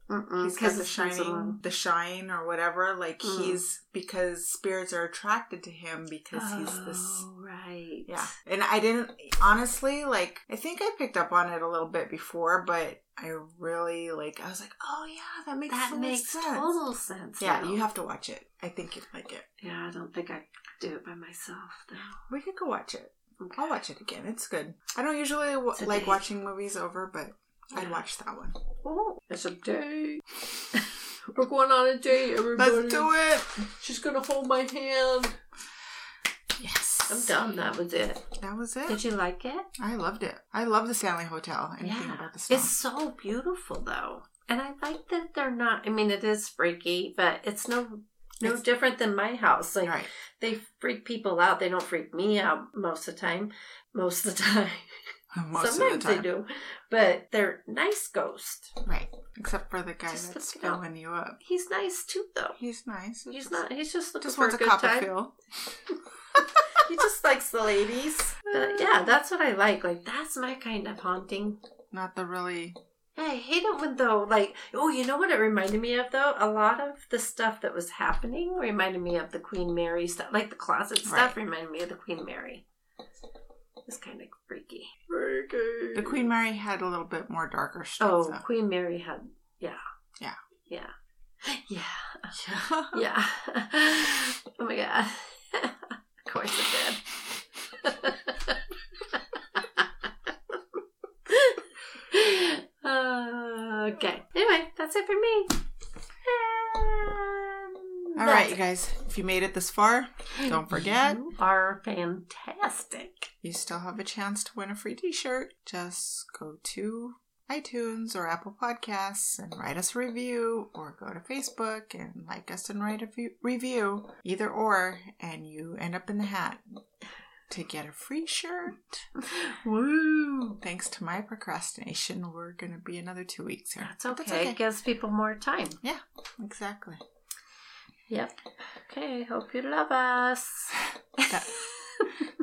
Mm-mm. he's got 'Cause the shining, the shine or whatever. Like Mm. he's because spirits are attracted to him because he's this. Oh, right. Yeah, and I didn't honestly like. I think I picked up on it a little bit before, but I really like. I was like, oh yeah, that makes That makes sense. total sense. Yeah, now. you have to watch it. I think you'd like it. Yeah, I don't think I do it by myself though. We could go watch it. Okay. I'll watch it again. It's good. I don't usually w- like watching movies over, but I'd watch that one. Oh, it's a date. We're going on a date, everybody. Let's do it. She's gonna hold my hand. Yes, I'm done. That was it. That was it. Did you like it? I loved it. I love the Stanley Hotel. Anything yeah. about the. It's so beautiful, though. And I like that they're not. I mean, it is freaky, but it's no no It's- different than my house. Like right. they freak people out. They don't freak me out most of the time. Most of the time. Most Sometimes of the they do. But they're nice ghosts. Right. Except for the guy Just that's filling you up. He's nice too though. He's nice. It's He's just- not he's just looking Just for a a good time. feel. He just likes the ladies. But yeah, that's what I like. Like that's my kind of haunting. Not the really. I hate it when though, like, oh, you know what it reminded me of though? A lot of the stuff that was happening reminded me of the Queen Mary stuff. Like the closet stuff Right. reminded me of the Queen Mary. It's kind of freaky. Freaky. The Queen Mary had a little bit more darker stuff. Oh, though. Queen Mary had, yeah, Yeah. yeah, yeah, Yeah. yeah. oh my god. of course it did. Uh, okay. Anyway, that's it for me. All right, you guys. If you made it this far, don't forget You are fantastic. you still have a chance to win a free T-shirt. Just go to iTunes or Apple Podcasts and write us a review, or go to Facebook and like us and write a review. Either or, and you end up in the hat to get a free shirt. Woo! Thanks to my procrastination, we're gonna be another two weeks here. That's But okay. It gives people more time. Yeah, exactly. Yep. Okay. Hope you love us. That-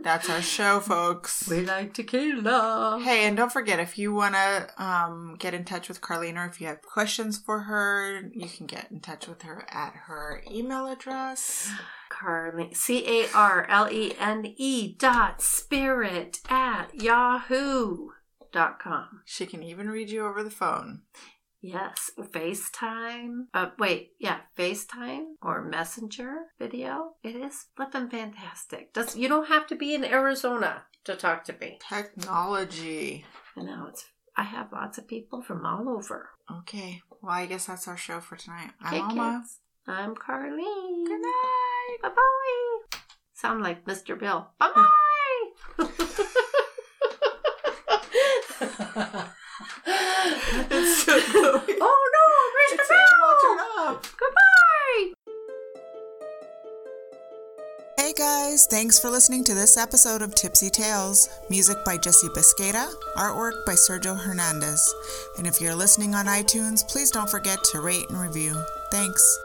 That's our show, folks. we like tequila. Hey, and don't forget if you want to um, get in touch with Carlene or if you have questions for her, you can get in touch with her at her email address. Carlene, C A R L E N E dot spirit at yahoo dot com. She can even read you over the phone. Yes, FaceTime. Uh, wait, yeah, FaceTime or Messenger video. It is flippin' fantastic. Does you don't have to be in Arizona to talk to me. Technology. I know it's. I have lots of people from all over. Okay, well, I guess that's our show for tonight. Okay, I'm Alma. kids. I'm Carlene. Good night. Bye bye. Sound like Mr. Bill. Bye bye. It's still going. oh no, Mr. It's Bill. all turned up. Goodbye. Hey guys, thanks for listening to this episode of Tipsy Tales. Music by Jesse Biscata, artwork by Sergio Hernandez. And if you're listening on iTunes, please don't forget to rate and review. Thanks.